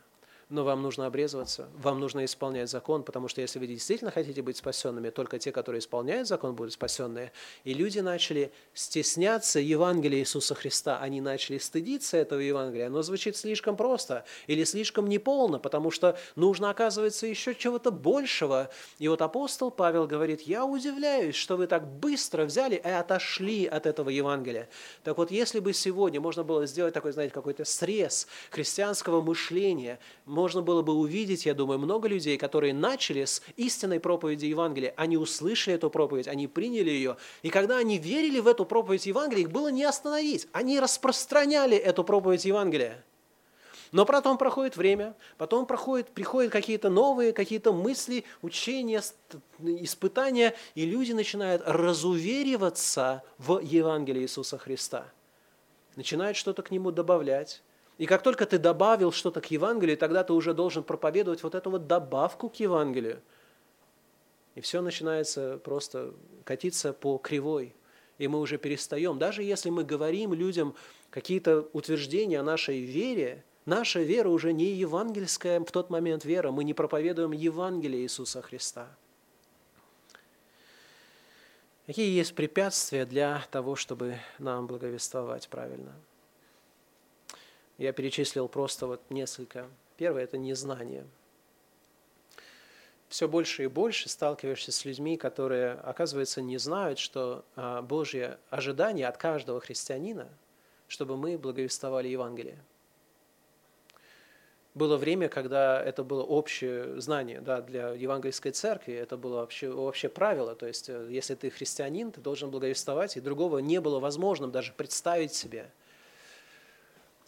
но вам нужно обрезываться, вам нужно исполнять закон, потому что если вы действительно хотите быть спасенными, только те, которые исполняют закон, будут спасенные. И люди начали стесняться Евангелия Иисуса Христа, они начали стыдиться этого Евангелия. Оно звучит слишком просто или слишком неполно, потому что нужно, оказывается, еще чего-то большего. И вот апостол Павел говорит, я удивляюсь, что вы так быстро взяли и отошли от этого Евангелия. Так вот, если бы сегодня можно было сделать такой, знаете, какой-то срез христианского мышления, можно было бы увидеть, я думаю, много людей, которые начали с истинной проповеди Евангелия. Они услышали эту проповедь, они приняли ее. И когда они верили в эту проповедь Евангелия, их было не остановить. Они распространяли эту проповедь Евангелия. Но потом проходит время, потом проходит, приходят какие-то новые, какие-то мысли, учения, испытания, и люди начинают разувериваться в Евангелии Иисуса Христа. Начинают что-то к нему добавлять, и как только ты добавил что-то к Евангелию, тогда ты уже должен проповедовать вот эту вот добавку к Евангелию. И все начинается просто катиться по кривой. И мы уже перестаем. Даже если мы говорим людям какие-то утверждения о нашей вере, наша вера уже не евангельская в тот момент вера. Мы не проповедуем Евангелие Иисуса Христа. Какие есть препятствия для того, чтобы нам благовествовать правильно? Я перечислил просто вот несколько. Первое – это незнание. Все больше и больше сталкиваешься с людьми, которые, оказывается, не знают, что а, Божье ожидание от каждого христианина, чтобы мы благовествовали Евангелие. Было время, когда это было общее знание да, для евангельской церкви, это было вообще, вообще правило. То есть, э, если ты христианин, ты должен благовествовать, и другого не было возможным даже представить себе –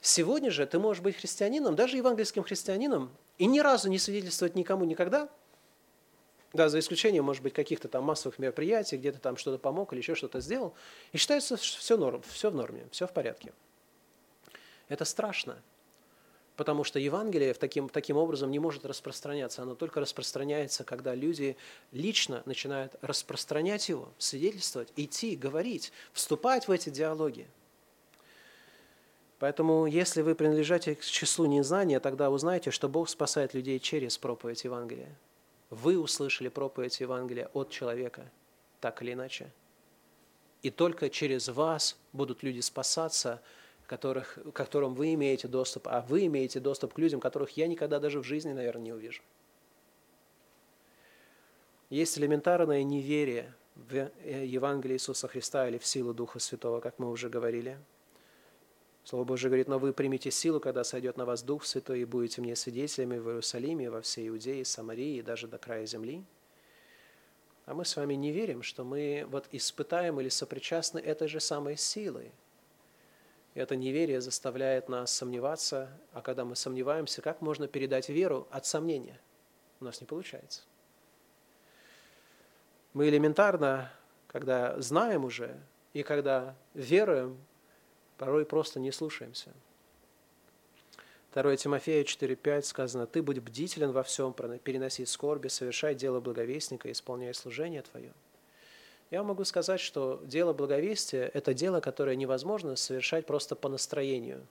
Сегодня же ты можешь быть христианином, даже евангельским христианином, и ни разу не свидетельствовать никому никогда, да, за исключением, может быть, каких-то там массовых мероприятий, где-то там что-то помог или еще что-то сделал, и считается, что все, норм, все в норме, все в порядке. Это страшно, потому что Евангелие таким, таким образом не может распространяться. Оно только распространяется, когда люди лично начинают распространять его, свидетельствовать, идти, говорить, вступать в эти диалоги. Поэтому, если вы принадлежите к числу незнания, тогда узнаете, что Бог спасает людей через проповедь Евангелия. Вы услышали проповедь Евангелия от человека, так или иначе. И только через вас будут люди спасаться, которых, к которым вы имеете доступ, а вы имеете доступ к людям, которых я никогда даже в жизни, наверное, не увижу. Есть элементарное неверие в э, Евангелие Иисуса Христа или в силу Духа Святого, как мы уже говорили – Слово Божье говорит, но вы примете силу, когда сойдет на вас Дух Святой, и будете мне свидетелями в Иерусалиме, во всей Иудее, Самарии и даже до края земли. А мы с вами не верим, что мы вот испытаем или сопричастны этой же самой силой. И это неверие заставляет нас сомневаться, а когда мы сомневаемся, как можно передать веру от сомнения? У нас не получается. Мы элементарно, когда знаем уже, и когда веруем, порой просто не слушаемся. 2 Тимофея 4.5 сказано, «Ты будь бдителен во всем, переноси скорби, совершай дело благовестника, исполняй служение твое». Я могу сказать, что дело благовестия – это дело, которое невозможно совершать просто по настроению.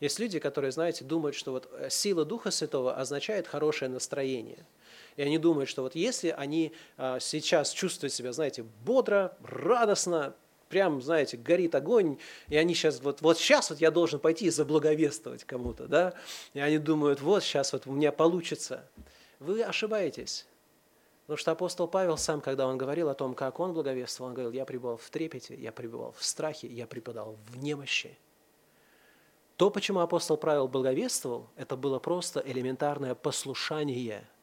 Есть люди, которые, знаете, думают, что вот э, сила Духа Святого означает хорошее настроение. И они думают, что вот если они а, сейчас чувствуют себя, знаете, бодро, радостно, прям, знаете, горит огонь, и они сейчас, вот, вот сейчас вот я должен пойти и заблаговествовать кому-то, да, и они думают, вот сейчас вот у меня получится. Вы ошибаетесь. Потому что апостол Павел сам, когда он говорил о том, как он благовествовал, он говорил, я пребывал в трепете, я пребывал в страхе, я преподал в немощи. То, почему апостол Павел благовествовал, это было просто элементарное послушание –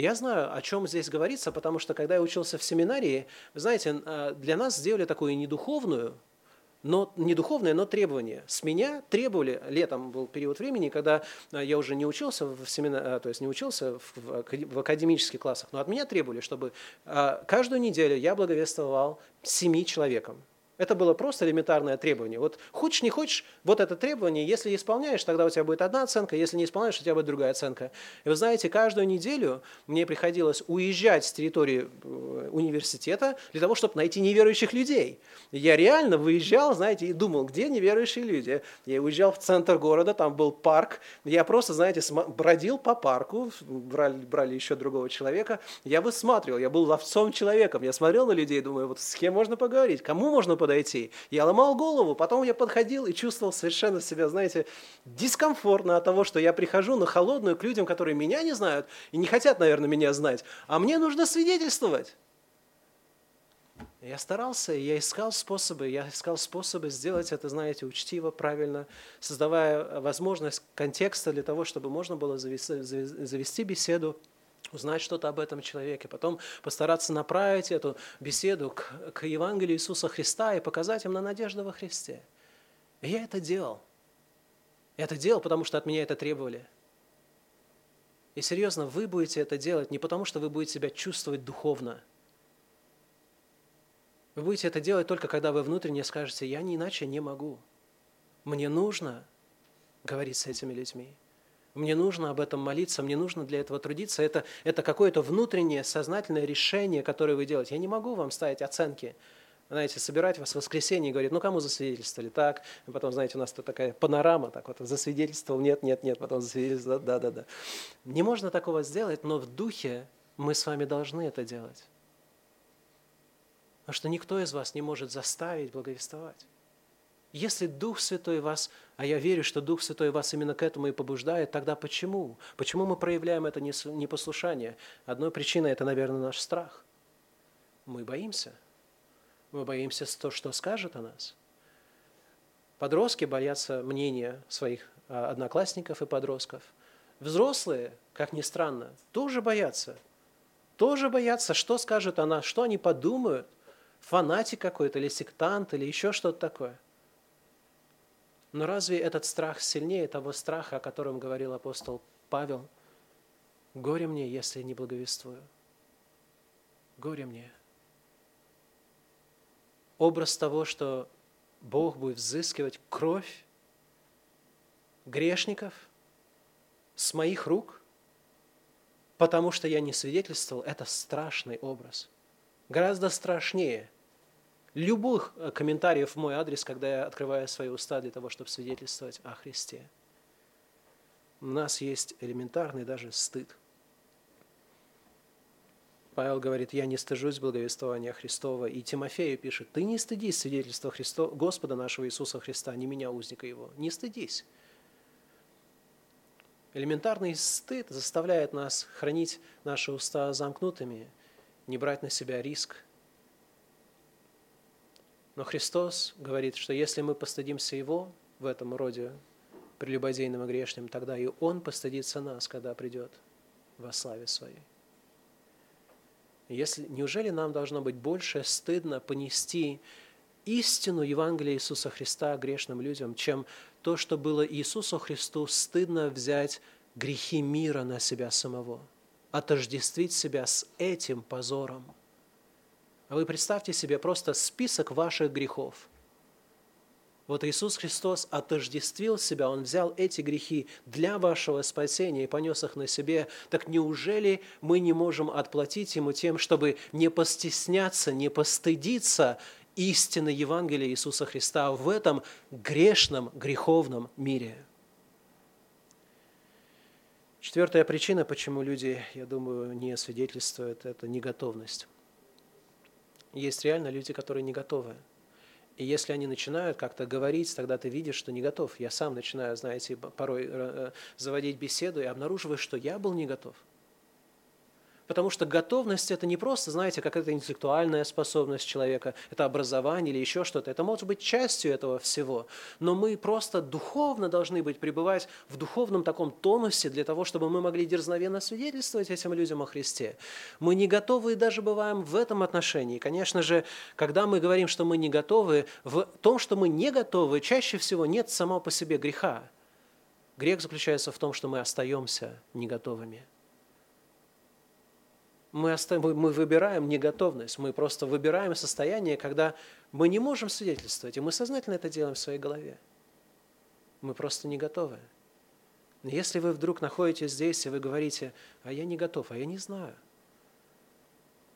я знаю, о чем здесь говорится, потому что когда я учился в семинарии, вы знаете, а, для нас сделали такую недуховную, но не духовное, но требование. С меня требовали, летом был период времени, когда а, я уже не учился в семина, а, то есть не учился в, в академических классах, но от меня требовали, чтобы каждую неделю я благовествовал семи человекам. Это было просто элементарное требование. Вот хочешь, не хочешь, вот это требование, если исполняешь, тогда у тебя будет одна оценка, если не исполняешь, у тебя будет другая оценка. И вы знаете, каждую неделю мне приходилось уезжать с территории э, университета для того, чтобы найти неверующих людей. Я реально выезжал, знаете, и думал, где неверующие люди. Я уезжал в центр города, там был парк, я просто, знаете, бродил по парку, брали, брали еще другого человека, я высматривал, я был ловцом человеком, я смотрел на людей, думаю, вот с кем можно поговорить, кому можно подойти. Я ломал голову, потом я подходил и чувствовал совершенно себя, знаете, дискомфортно от того, что я прихожу на холодную к людям, которые меня не знают и не хотят, наверное, меня знать, а мне нужно свидетельствовать. Я старался, я искал способы, я искал способы сделать это, знаете, учтиво, правильно, создавая возможность контекста для того, чтобы можно было завести, завести беседу узнать что-то об этом человеке, потом постараться направить эту беседу к, к Евангелию Иисуса Христа и показать им на надежду во Христе. И я это делал. Я это делал, потому что от меня это требовали. И серьезно, вы будете это делать не потому, что вы будете себя чувствовать духовно. Вы будете это делать только когда вы внутренне скажете, я не иначе не могу. Мне нужно говорить с этими людьми. Мне нужно об этом молиться, мне нужно для этого трудиться. Это, это какое-то внутреннее сознательное решение, которое вы делаете. Я не могу вам ставить оценки. Знаете, собирать вас в воскресенье и говорить, ну кому засвидетельствовали? Так, и потом, знаете, у нас тут такая панорама, так вот, засвидетельствовал, нет, нет, нет, потом засвидетельствовал, да, да, да. Не можно такого сделать, но в духе мы с вами должны это делать. Потому что никто из вас не может заставить благовествовать. Если Дух Святой вас, а я верю, что Дух Святой вас именно к этому и побуждает, тогда почему? Почему мы проявляем это непослушание? Одной причиной это, наверное, наш страх. Мы боимся. Мы боимся то, что скажет о нас. Подростки боятся мнения своих а, одноклассников и подростков. Взрослые, как ни странно, тоже боятся. Тоже боятся, что скажут о нас, что они подумают. Фанатик какой-то, или сектант, или еще что-то такое. Но разве этот страх сильнее того страха, о котором говорил апостол Павел? Горе мне, если не благовествую. Горе мне. Образ того, что Бог будет взыскивать кровь грешников с моих рук, потому что я не свидетельствовал, это страшный образ. Гораздо страшнее любых э, комментариев в мой адрес, когда я открываю свои уста для того, чтобы свидетельствовать о Христе. У нас есть элементарный даже стыд. Павел говорит, я не стыжусь благовествования Христова. И Тимофею пишет, ты не стыдись свидетельства Христо, Господа нашего Иисуса Христа, не меня, узника Его. Не стыдись. Элементарный стыд заставляет нас хранить наши уста замкнутыми, не брать на себя риск, но Христос говорит, что если мы постыдимся Его в этом роде прелюбодейным и грешным, тогда и Он постыдится нас, когда придет во славе Своей. Если, неужели нам должно быть больше стыдно понести истину Евангелия Иисуса Христа грешным людям, чем то, что было Иисусу Христу стыдно взять грехи мира на себя самого, отождествить себя с этим позором – а вы представьте себе просто список ваших грехов. Вот Иисус Христос отождествил себя, Он взял эти грехи для вашего спасения и понес их на себе. Так неужели мы не можем отплатить Ему тем, чтобы не постесняться, не постыдиться истины Евангелия Иисуса Христа в этом грешном, греховном мире? Четвертая причина, почему люди, я думаю, не свидетельствуют, это неготовность. Есть реально люди, которые не готовы. И если они начинают как-то говорить, тогда ты видишь, что не готов. Я сам начинаю, знаете, порой э, заводить беседу и обнаруживаю, что я был не готов. Потому что готовность – это не просто, знаете, какая-то интеллектуальная способность человека, это образование или еще что-то. Это может быть частью этого всего. Но мы просто духовно должны быть, пребывать в духовном таком тонусе для того, чтобы мы могли дерзновенно свидетельствовать этим людям о Христе. Мы не готовы и даже бываем в этом отношении. Конечно же, когда мы говорим, что мы не готовы, в том, что мы не готовы, чаще всего нет самого по себе греха. Грех заключается в том, что мы остаемся не готовыми – мы, оставим, мы выбираем неготовность, мы просто выбираем состояние, когда мы не можем свидетельствовать, и мы сознательно это делаем в своей голове. Мы просто не готовы. Но если вы вдруг находитесь здесь, и вы говорите, а я не готов, а я не знаю,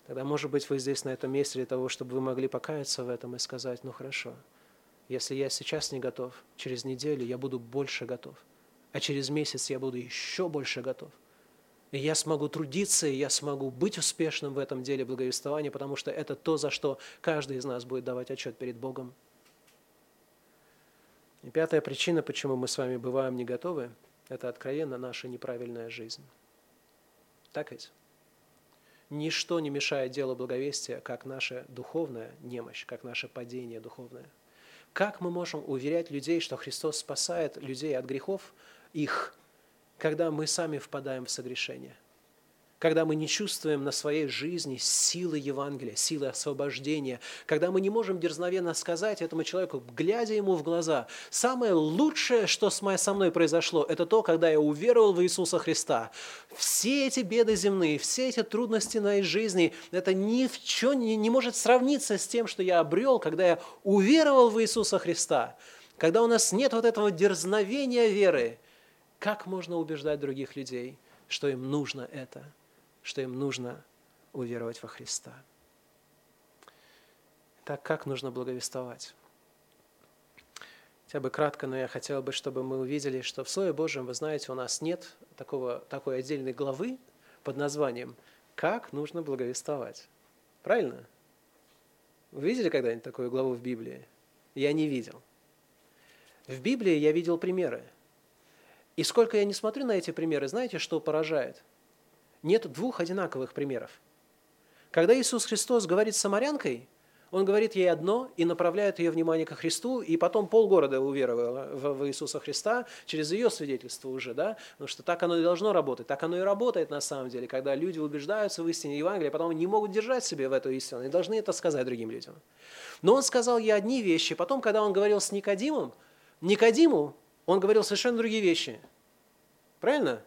тогда, может быть, вы здесь на этом месте для того, чтобы вы могли покаяться в этом и сказать, ну хорошо, если я сейчас не готов, через неделю я буду больше готов, а через месяц я буду еще больше готов – и я смогу трудиться, и я смогу быть успешным в этом деле благовествования, потому что это то, за что каждый из нас будет давать отчет перед Богом. И пятая причина, почему мы с вами бываем не готовы, это откровенно наша неправильная жизнь. Так ведь? Ничто не мешает делу благовестия, как наша духовная немощь, как наше падение духовное. Как мы можем уверять людей, что Христос спасает людей от грехов их, когда мы сами впадаем в согрешение, когда мы не чувствуем на своей жизни силы Евангелия, силы освобождения, когда мы не можем дерзновенно сказать этому человеку, глядя ему в глаза, самое лучшее, что со мной произошло, это то, когда я уверовал в Иисуса Христа. Все эти беды земные, все эти трудности моей жизни, это ни в чем не, не может сравниться с тем, что я обрел, когда я уверовал в Иисуса Христа. Когда у нас нет вот этого дерзновения веры, как можно убеждать других людей, что им нужно это, что им нужно уверовать во Христа? Так как нужно благовествовать? Хотя бы кратко, но я хотел бы, чтобы мы увидели, что в Слове Божьем, вы знаете, у нас нет такого, такой отдельной главы под названием «Как нужно благовествовать». Правильно? Вы видели когда-нибудь такую главу в Библии? Я не видел. В Библии я видел примеры – и сколько я не смотрю на эти примеры, знаете, что поражает? Нет двух одинаковых примеров. Когда Иисус Христос говорит с самарянкой, он говорит ей одно и направляет ее внимание ко Христу, и потом полгорода уверовало в Иисуса Христа через ее свидетельство уже, да, потому что так оно и должно работать, так оно и работает на самом деле, когда люди убеждаются в истине Евангелия, а потом не могут держать себе в эту истину, они должны это сказать другим людям. Но он сказал ей одни вещи, потом, когда он говорил с Никодимом, Никодиму он говорил совершенно другие вещи. Правильно?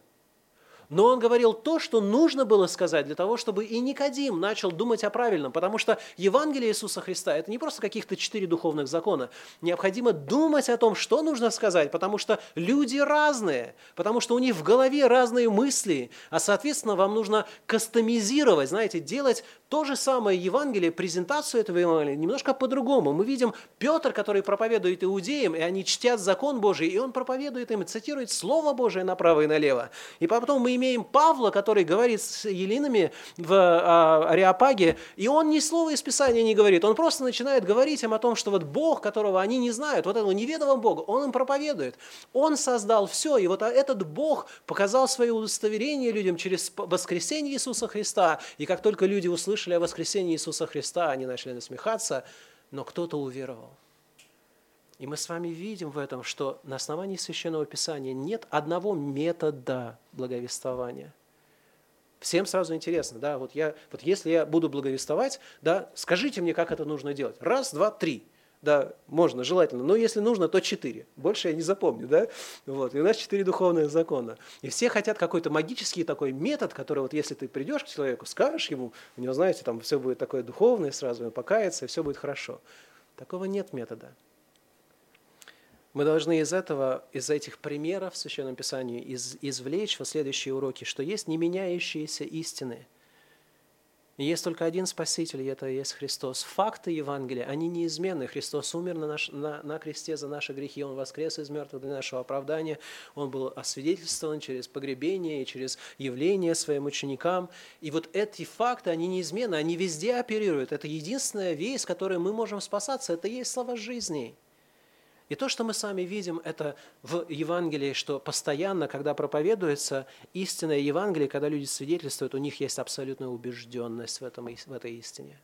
Но он говорил то, что нужно было сказать для того, чтобы и Никодим начал думать о правильном. Потому что Евангелие Иисуса Христа – это не просто каких-то четыре духовных закона. Необходимо думать о том, что нужно сказать, потому что люди разные, потому что у них в голове разные мысли, а, соответственно, вам нужно кастомизировать, знаете, делать то же самое Евангелие, презентацию этого Евангелия немножко по-другому. Мы видим Петр, который проповедует иудеям, и они чтят закон Божий, и он проповедует им, цитирует Слово Божие направо и налево. И потом мы имеем Павла, который говорит с Елинами в а, Ариапаге, и он ни слова из Писания не говорит, он просто начинает говорить им о том, что вот Бог, которого они не знают, вот этого неведомого Бога, он им проповедует. Он создал все, и вот этот Бог показал свое удостоверение людям через воскресение Иисуса Христа, и как только люди услышали, услышали о воскресении Иисуса Христа, они начали насмехаться, но кто-то уверовал. И мы с вами видим в этом, что на основании Священного Писания нет одного метода благовествования. Всем сразу интересно, да, вот, я, вот если я буду благовествовать, да, скажите мне, как это нужно делать. Раз, два, три. Да, можно, желательно. Но если нужно, то четыре. Больше я не запомню, да? Вот. И у нас четыре духовных закона. И все хотят какой-то магический такой метод, который вот если ты придешь к человеку, скажешь ему, у него, знаете, там все будет такое духовное, сразу он покается, и все будет хорошо. Такого нет метода. Мы должны из этого, из этих примеров в Священном Писании из, извлечь в следующие уроки, что есть не меняющиеся истины – и есть только один Спаситель, и это и есть Христос. Факты Евангелия, они неизменны. Христос умер на, наш, на, на кресте за наши грехи, Он воскрес из мертвых для нашего оправдания. Он был освидетельствован через погребение и через явление своим ученикам. И вот эти факты, они неизменны, они везде оперируют. Это единственная весть, которой мы можем спасаться. Это есть слова жизни. И то, что мы сами видим, это в Евангелии, что постоянно, когда проповедуется истинное Евангелие, когда люди свидетельствуют, у них есть абсолютная убежденность в, этом, в этой истине.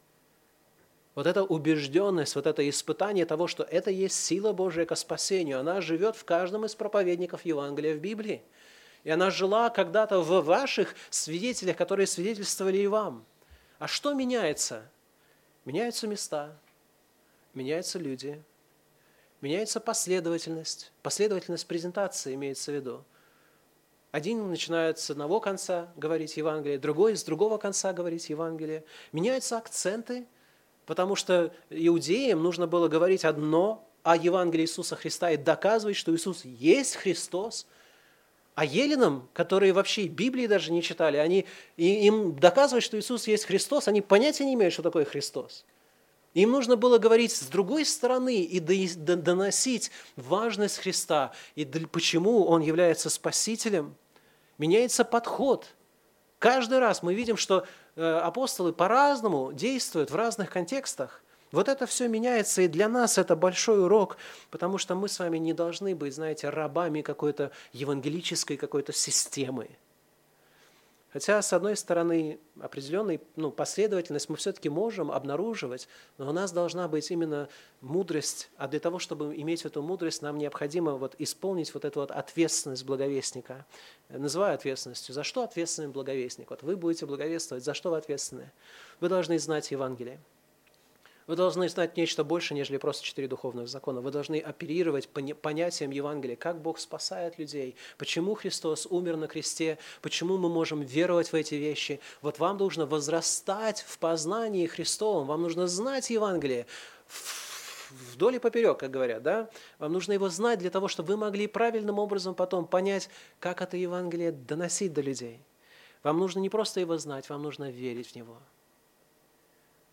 Вот эта убежденность, вот это испытание того, что это есть сила Божия к спасению, она живет в каждом из проповедников Евангелия в Библии. И она жила когда-то в ваших свидетелях, которые свидетельствовали и вам. А что меняется? Меняются места, меняются люди – меняется последовательность. Последовательность презентации имеется в виду. Один начинает с одного конца говорить Евангелие, другой с другого конца говорить Евангелие. Меняются акценты, потому что иудеям нужно было говорить одно о Евангелии Иисуса Христа и доказывать, что Иисус есть Христос. А еленам, которые вообще Библии даже не читали, они, им доказывать, что Иисус есть Христос, они понятия не имеют, что такое Христос. Им нужно было говорить с другой стороны и доносить важность Христа и почему Он является Спасителем. Меняется подход. Каждый раз мы видим, что э, апостолы по-разному действуют в разных контекстах. Вот это все меняется, и для нас это большой урок, потому что мы с вами не должны быть, знаете, рабами какой-то евангелической какой-то системы. Хотя, с одной стороны, определенную ну, последовательность мы все-таки можем обнаруживать, но у нас должна быть именно мудрость, а для того, чтобы иметь эту мудрость, нам необходимо вот исполнить вот эту вот ответственность благовестника. Называю ответственностью. За что ответственный благовестник? Вот вы будете благовествовать, за что вы ответственны? Вы должны знать Евангелие. Вы должны знать нечто больше, нежели просто четыре духовных закона. Вы должны оперировать понятием Евангелия, как Бог спасает людей, почему Христос умер на кресте, почему мы можем веровать в эти вещи. Вот вам нужно возрастать в познании Христовом, вам нужно знать Евангелие вдоль и поперек, как говорят, да? Вам нужно его знать для того, чтобы вы могли правильным образом потом понять, как это Евангелие доносить до людей. Вам нужно не просто его знать, вам нужно верить в него.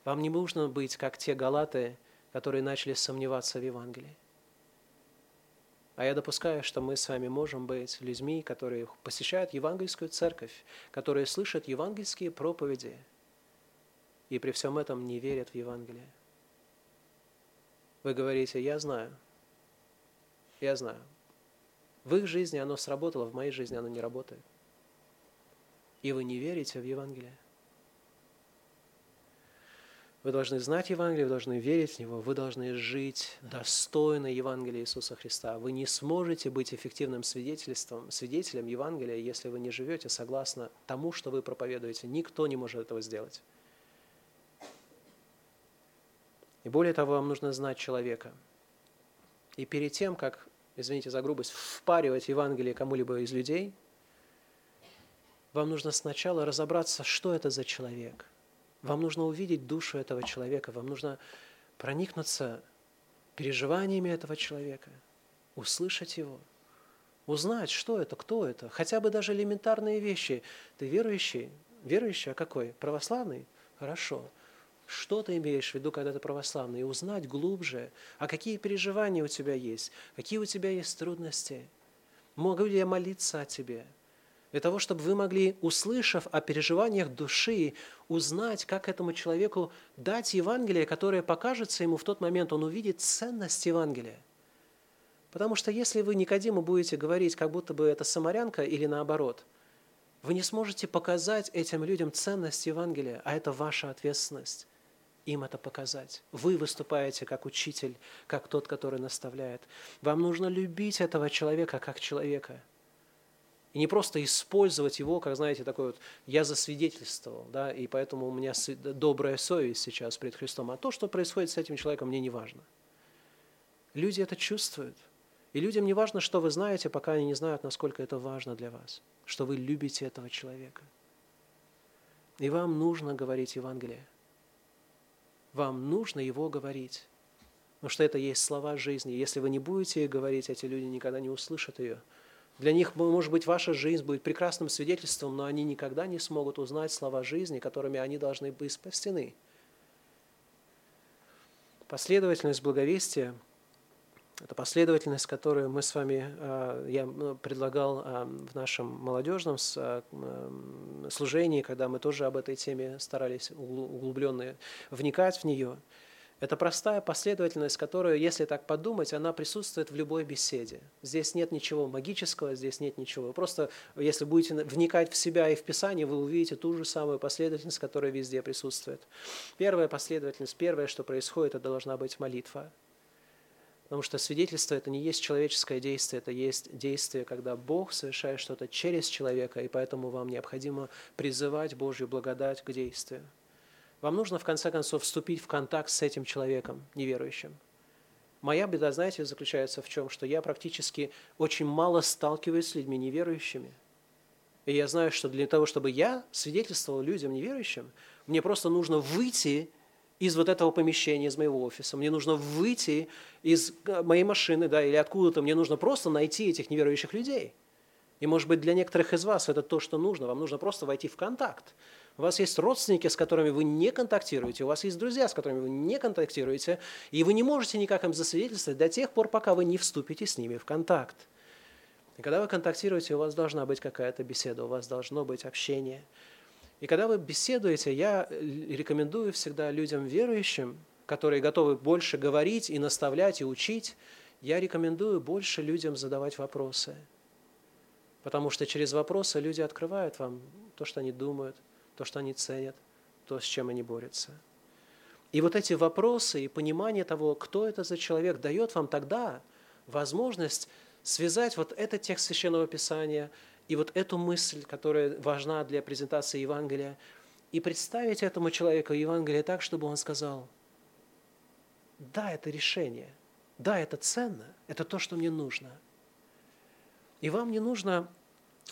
Вам не нужно быть, как те галаты, которые начали сомневаться в Евангелии. А я допускаю, что мы с вами можем быть людьми, которые посещают евангельскую церковь, которые слышат евангельские проповеди и при всем этом не верят в Евангелие. Вы говорите, я знаю, я знаю. В их жизни оно сработало, в моей жизни оно не работает. И вы не верите в Евангелие. Вы должны знать Евангелие, вы должны верить в него, вы должны жить достойно Евангелия Иисуса Христа. Вы не сможете быть эффективным свидетельством, свидетелем Евангелия, если вы не живете согласно тому, что вы проповедуете. Никто не может этого сделать. И более того, вам нужно знать человека. И перед тем, как извините за грубость, впаривать Евангелие кому-либо из людей, вам нужно сначала разобраться, что это за человек. Вам нужно увидеть душу этого человека, вам нужно проникнуться переживаниями этого человека, услышать его, узнать, что это, кто это, хотя бы даже элементарные вещи. Ты верующий? Верующий, а какой? Православный? Хорошо. Что ты имеешь в виду, когда ты православный? И узнать глубже, а какие переживания у тебя есть, какие у тебя есть трудности. Могу ли я молиться о тебе? Для того, чтобы вы могли, услышав о переживаниях души, узнать, как этому человеку дать Евангелие, которое покажется ему в тот момент, он увидит ценность Евангелия. Потому что если вы Никодиму будете говорить, как будто бы это самарянка или наоборот, вы не сможете показать этим людям ценность Евангелия, а это ваша ответственность им это показать. Вы выступаете как учитель, как тот, который наставляет. Вам нужно любить этого человека как человека. И не просто использовать его, как, знаете, такой вот, я засвидетельствовал, да, и поэтому у меня добрая совесть сейчас перед Христом. А то, что происходит с этим человеком, мне не важно. Люди это чувствуют. И людям не важно, что вы знаете, пока они не знают, насколько это важно для вас, что вы любите этого человека. И вам нужно говорить Евангелие вам нужно его говорить. Потому что это есть слова жизни. Если вы не будете говорить, эти люди никогда не услышат ее. Для них, может быть, ваша жизнь будет прекрасным свидетельством, но они никогда не смогут узнать слова жизни, которыми они должны быть спасены. Последовательность благовестия – это последовательность, которую мы с вами, а, я предлагал а, в нашем молодежном а, служении, когда мы тоже об этой теме старались углубленно вникать в нее. Это простая последовательность, которая, если так подумать, она присутствует в любой беседе. Здесь нет ничего магического, здесь нет ничего. просто, если будете вникать в себя и в Писание, вы увидите ту же самую последовательность, которая везде присутствует. Первая последовательность, первое, что происходит, это должна быть молитва. Потому что свидетельство – это не есть человеческое действие, это есть действие, когда Бог совершает что-то через человека, и поэтому вам необходимо призывать Божью благодать к действию. Вам нужно, в конце концов, вступить в контакт с этим человеком, неверующим. Моя беда, знаете, заключается в чем? Что я практически очень мало сталкиваюсь с людьми неверующими. И я знаю, что для того, чтобы я свидетельствовал людям неверующим, мне просто нужно выйти из вот этого помещения, из моего офиса. Мне нужно выйти из э, моей машины, да, или откуда-то. Мне нужно просто найти этих неверующих людей. И, может быть, для некоторых из вас это то, что нужно. Вам нужно просто войти в контакт. У вас есть родственники, с которыми вы не контактируете, у вас есть друзья, с которыми вы не контактируете, и вы не можете никак им засвидетельствовать до тех пор, пока вы не вступите с ними в контакт. И когда вы контактируете, у вас должна быть какая-то беседа, у вас должно быть общение – и когда вы беседуете, я э, рекомендую всегда людям верующим, которые готовы больше говорить и наставлять, и учить, я рекомендую больше людям задавать вопросы. Потому что через вопросы люди открывают вам то, что они думают, то, что они ценят, то, с чем они борются. И вот эти вопросы и понимание того, кто это за человек, дает вам тогда возможность связать вот этот текст Священного Писания – и вот эту мысль, которая важна для презентации Евангелия, и представить этому человеку Евангелие так, чтобы он сказал, да, это решение, да, это ценно, это то, что мне нужно. И вам не нужно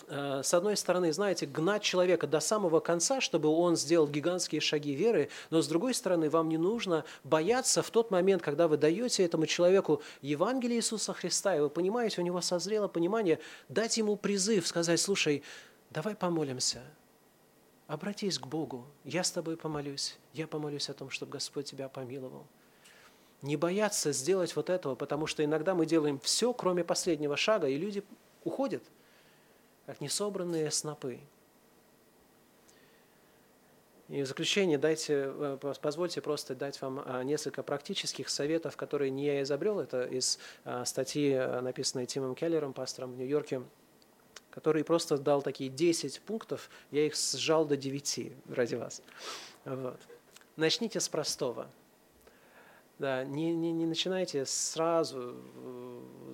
с одной стороны, знаете, гнать человека до самого конца, чтобы он сделал гигантские шаги веры, но с другой стороны, вам не нужно бояться в тот момент, когда вы даете этому человеку Евангелие Иисуса Христа, и вы понимаете, у него созрело понимание, дать ему призыв, сказать, слушай, давай помолимся, обратись к Богу, я с тобой помолюсь, я помолюсь о том, чтобы Господь тебя помиловал. Не бояться сделать вот этого, потому что иногда мы делаем все, кроме последнего шага, и люди уходят – как несобранные снопы. И в заключение дайте, э, позвольте просто дать вам а, несколько практических советов, которые не я изобрел. Это из а, статьи, э, написанной Тимом Келлером, пастором в Нью-Йорке, который просто дал такие 10 пунктов, я их сжал до 9 ради вас. Вот. Начните с простого. Да, не, не, не начинайте сразу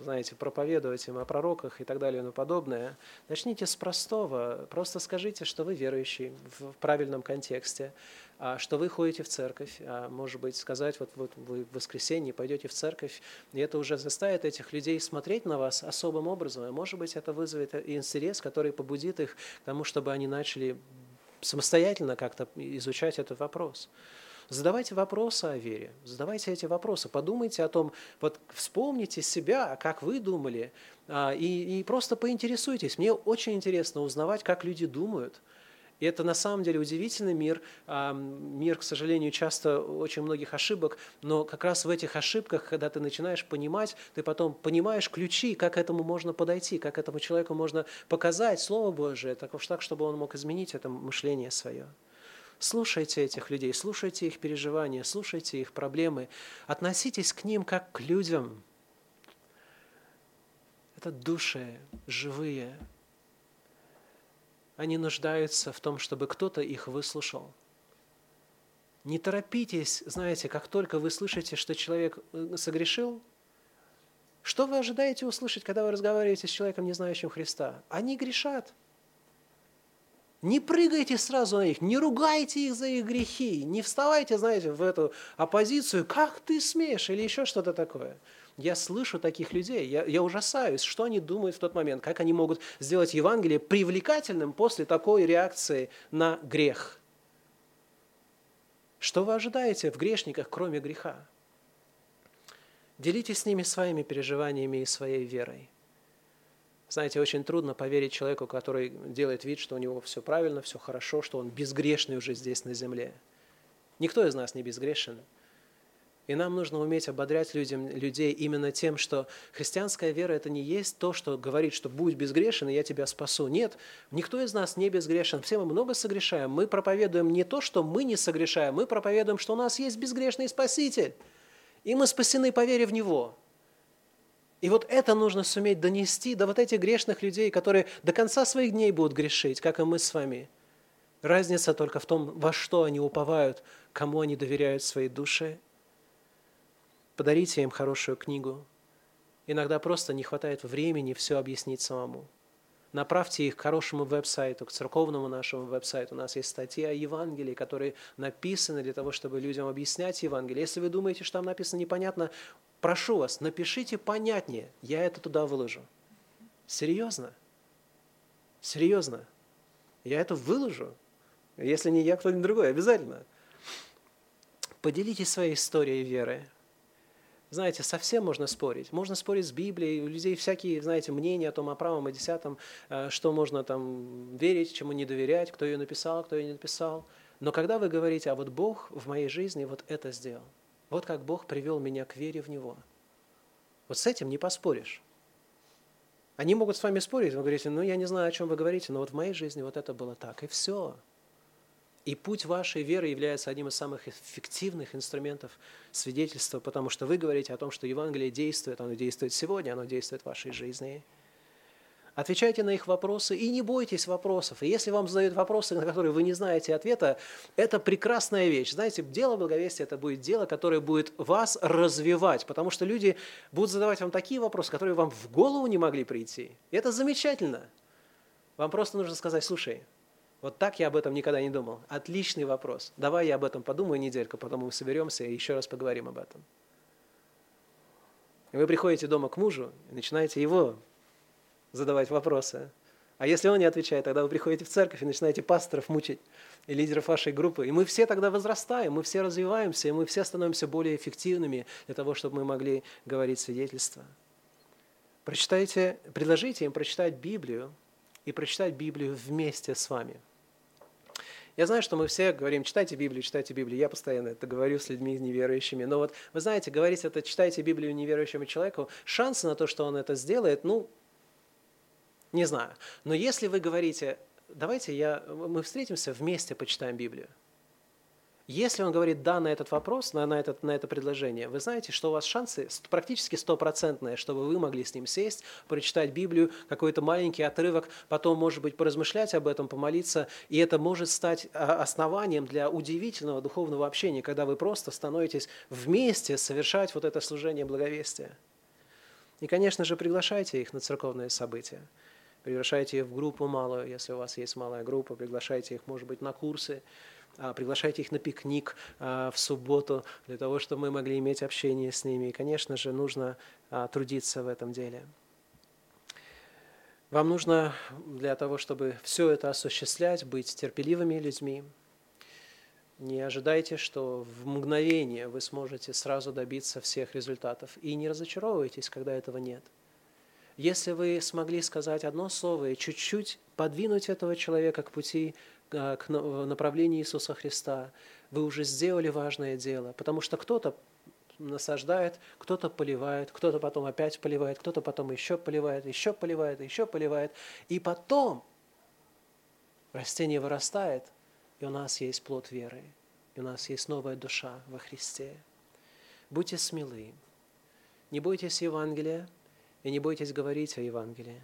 знаете, проповедовать им о пророках и так далее и тому подобное, начните с простого. Просто скажите, что вы верующий в правильном контексте, а, что вы ходите в церковь, а, может быть, сказать, вот, вот вы в воскресенье пойдете в церковь, и это уже заставит этих людей смотреть на вас особым образом, и, может быть, это вызовет интерес, который побудит их к тому, чтобы они начали самостоятельно как-то изучать этот вопрос. Задавайте вопросы о вере, задавайте эти вопросы, подумайте о том, вот вспомните себя, как вы думали, а, и, и просто поинтересуйтесь. Мне очень интересно узнавать, как люди думают – и это на самом деле удивительный мир. Мир, к сожалению, часто очень многих ошибок, но как раз в этих ошибках, когда ты начинаешь понимать, ты потом понимаешь ключи, как этому можно подойти, как этому человеку можно показать Слово Божие, так, так чтобы он мог изменить это мышление свое. Слушайте этих людей, слушайте их переживания, слушайте их проблемы, относитесь к ним как к людям. Это души живые, они нуждаются в том, чтобы кто-то их выслушал. Не торопитесь, знаете, как только вы слышите, что человек э, согрешил, что вы ожидаете услышать, когда вы разговариваете с человеком, не знающим Христа? Они грешат. Не прыгайте сразу на них, не ругайте их за их грехи, не вставайте, знаете, в эту оппозицию, как ты смеешь, или еще что-то такое. Я слышу таких людей, я, я ужасаюсь, что они думают в тот момент, как они могут сделать Евангелие привлекательным после такой реакции на грех. Что вы ожидаете в грешниках, кроме греха? Делитесь с ними своими переживаниями и своей верой. Знаете, очень трудно поверить человеку, который делает вид, что у него все правильно, все хорошо, что он безгрешный уже здесь на земле. Никто из нас не безгрешен. И нам нужно уметь ободрять людям, людей именно тем, что христианская вера – это не есть то, что говорит, что будь безгрешен, и я тебя спасу. Нет, никто из нас не безгрешен. Все мы много согрешаем. Мы проповедуем не то, что мы не согрешаем, мы проповедуем, что у нас есть безгрешный Спаситель. И мы спасены по вере в Него. И вот это нужно суметь донести до вот этих грешных людей, которые до конца своих дней будут грешить, как и мы с вами. Разница только в том, во что они уповают, кому они доверяют своей душе Подарите им хорошую книгу. Иногда просто не хватает времени все объяснить самому. Направьте их к хорошему веб-сайту, к церковному нашему веб-сайту. У нас есть статьи о Евангелии, которые написаны для того, чтобы людям объяснять Евангелие. Если вы думаете, что там написано непонятно, прошу вас, напишите понятнее. Я это туда выложу. Серьезно? Серьезно? Я это выложу. Если не я, кто-нибудь другой, обязательно. Поделитесь своей историей веры знаете, совсем можно спорить. Можно спорить с Библией, у людей всякие, знаете, мнения о том, о правом, о десятом, э, что можно там верить, чему не доверять, кто ее написал, кто ее не написал. Но когда вы говорите, а вот Бог в моей жизни вот это сделал, вот как Бог привел меня к вере в Него, вот с этим не поспоришь. Они могут с вами спорить, вы говорите, ну я не знаю, о чем вы говорите, но вот в моей жизни вот это было так, и все. И путь вашей веры является одним из самых эффективных инструментов свидетельства, потому что вы говорите о том, что Евангелие действует, оно действует сегодня, оно действует в вашей жизни. Отвечайте на их вопросы и не бойтесь вопросов. И если вам задают вопросы, на которые вы не знаете ответа, это прекрасная вещь. Знаете, дело благовестия – это будет дело, которое будет вас развивать, потому что люди будут задавать вам такие вопросы, которые вам в голову не могли прийти. И это замечательно. Вам просто нужно сказать, слушай, вот так я об этом никогда не думал. Отличный вопрос. Давай я об этом подумаю недельку, потом мы соберемся и еще раз поговорим об этом. И вы приходите дома к мужу и начинаете его задавать вопросы. А если он не отвечает, тогда вы приходите в церковь и начинаете пасторов мучить и лидеров вашей группы. И мы все тогда возрастаем, мы все развиваемся, и мы все становимся более эффективными для того, чтобы мы могли говорить свидетельства. Прочитайте, предложите им прочитать Библию и прочитать Библию вместе с вами – я знаю, что мы все говорим, читайте Библию, читайте Библию. Я постоянно это говорю с людьми неверующими. Но вот, вы знаете, говорить это, читайте Библию неверующему человеку, шансы на то, что он это сделает, ну, не знаю. Но если вы говорите, давайте я, мы встретимся вместе, почитаем Библию. Если он говорит «да» на этот вопрос, на, на, этот, на это предложение, вы знаете, что у вас шансы практически стопроцентные, чтобы вы могли с ним сесть, прочитать Библию, какой-то маленький отрывок, потом, может быть, поразмышлять об этом, помолиться, и это может стать а, основанием для удивительного духовного общения, когда вы просто становитесь вместе совершать вот это служение благовестия. И, конечно же, приглашайте их на церковные события. Приглашайте их в группу малую, если у вас есть малая группа, приглашайте их, может быть, на курсы, а, приглашайте их на пикник а, в субботу, для того, чтобы мы могли иметь общение с ними. И, конечно же, нужно а, трудиться в этом деле. Вам нужно для того, чтобы все это осуществлять, быть терпеливыми людьми. Не ожидайте, что в мгновение вы сможете сразу добиться всех результатов. И не разочаровывайтесь, когда этого нет. Если вы смогли сказать одно слово и чуть-чуть подвинуть этого человека к пути Э, к направлению Иисуса Христа, вы уже сделали важное дело, потому что кто-то насаждает, кто-то поливает, кто-то потом опять поливает, кто-то потом еще поливает, еще поливает, еще поливает. И потом растение вырастает, и у нас есть плод веры, и у нас есть новая душа во Христе. Будьте смелы, не бойтесь Евангелия и не бойтесь говорить о Евангелии.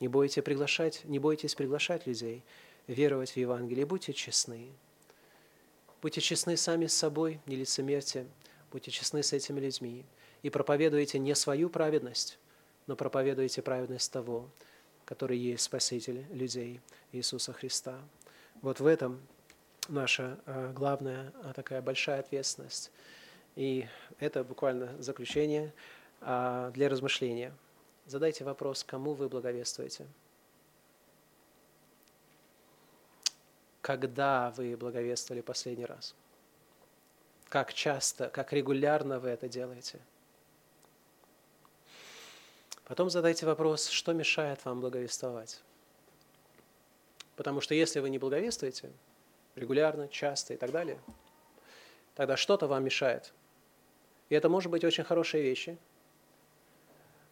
Не бойтесь приглашать, не бойтесь приглашать людей, веровать в Евангелие. Будьте честны. Будьте честны сами с собой, не лицемерьте. Будьте честны с этими людьми. И проповедуйте не свою праведность, но проповедуйте праведность того, который есть Спаситель людей, Иисуса Христа. Вот в этом наша а, главная а, такая большая ответственность. И это буквально заключение а, для размышления. Задайте вопрос, кому вы благовествуете. когда вы благовествовали последний раз? Как часто, как регулярно вы это делаете? Потом задайте вопрос, что мешает вам благовествовать. Потому что если вы не благовествуете регулярно, часто и так далее, тогда что-то вам мешает. И это может быть очень хорошие вещи,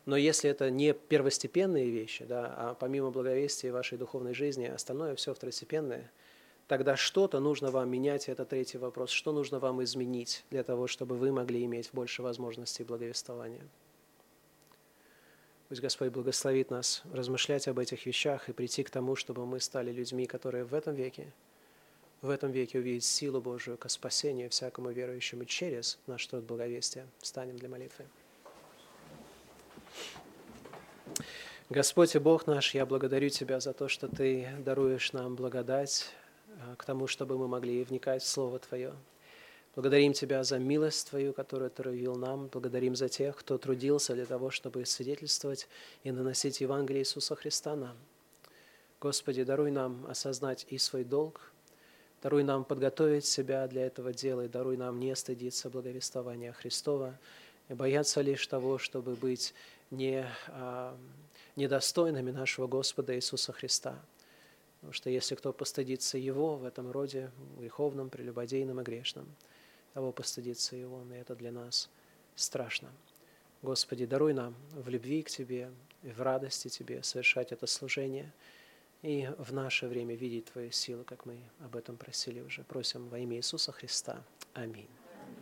но если это не первостепенные вещи, да, а помимо благовестия вашей духовной жизни, остальное все второстепенное – тогда что-то нужно вам менять, это третий вопрос, что нужно вам изменить для того, чтобы вы могли иметь больше возможностей благовествования. Пусть Господь благословит нас размышлять об этих вещах и прийти к тому, чтобы мы стали людьми, которые в этом веке, в этом веке увидеть силу Божию ко спасению всякому верующему через наш труд благовестия. Встанем для молитвы. Господь и Бог наш, я благодарю Тебя за то, что Ты даруешь нам благодать, Э, к тому, чтобы мы могли вникать в Слово Твое. Благодарим Тебя за милость Твою, которую Ты явил нам. Благодарим за тех, кто трудился для того, чтобы свидетельствовать и наносить Евангелие Иисуса Христа нам. Господи, даруй нам осознать и свой долг, даруй нам подготовить себя для этого дела, и даруй нам не стыдиться благовествования Христова, и бояться лишь того, чтобы быть не, а, недостойными нашего Господа Иисуса Христа – Потому что если кто постыдится его в этом роде, греховном, прелюбодейном и грешном, того постыдится и он, и это для нас страшно. Господи, даруй нам в любви к Тебе и в радости Тебе совершать это служение и в наше время видеть Твою силу, как мы об этом просили уже. Просим во имя Иисуса Христа. Аминь.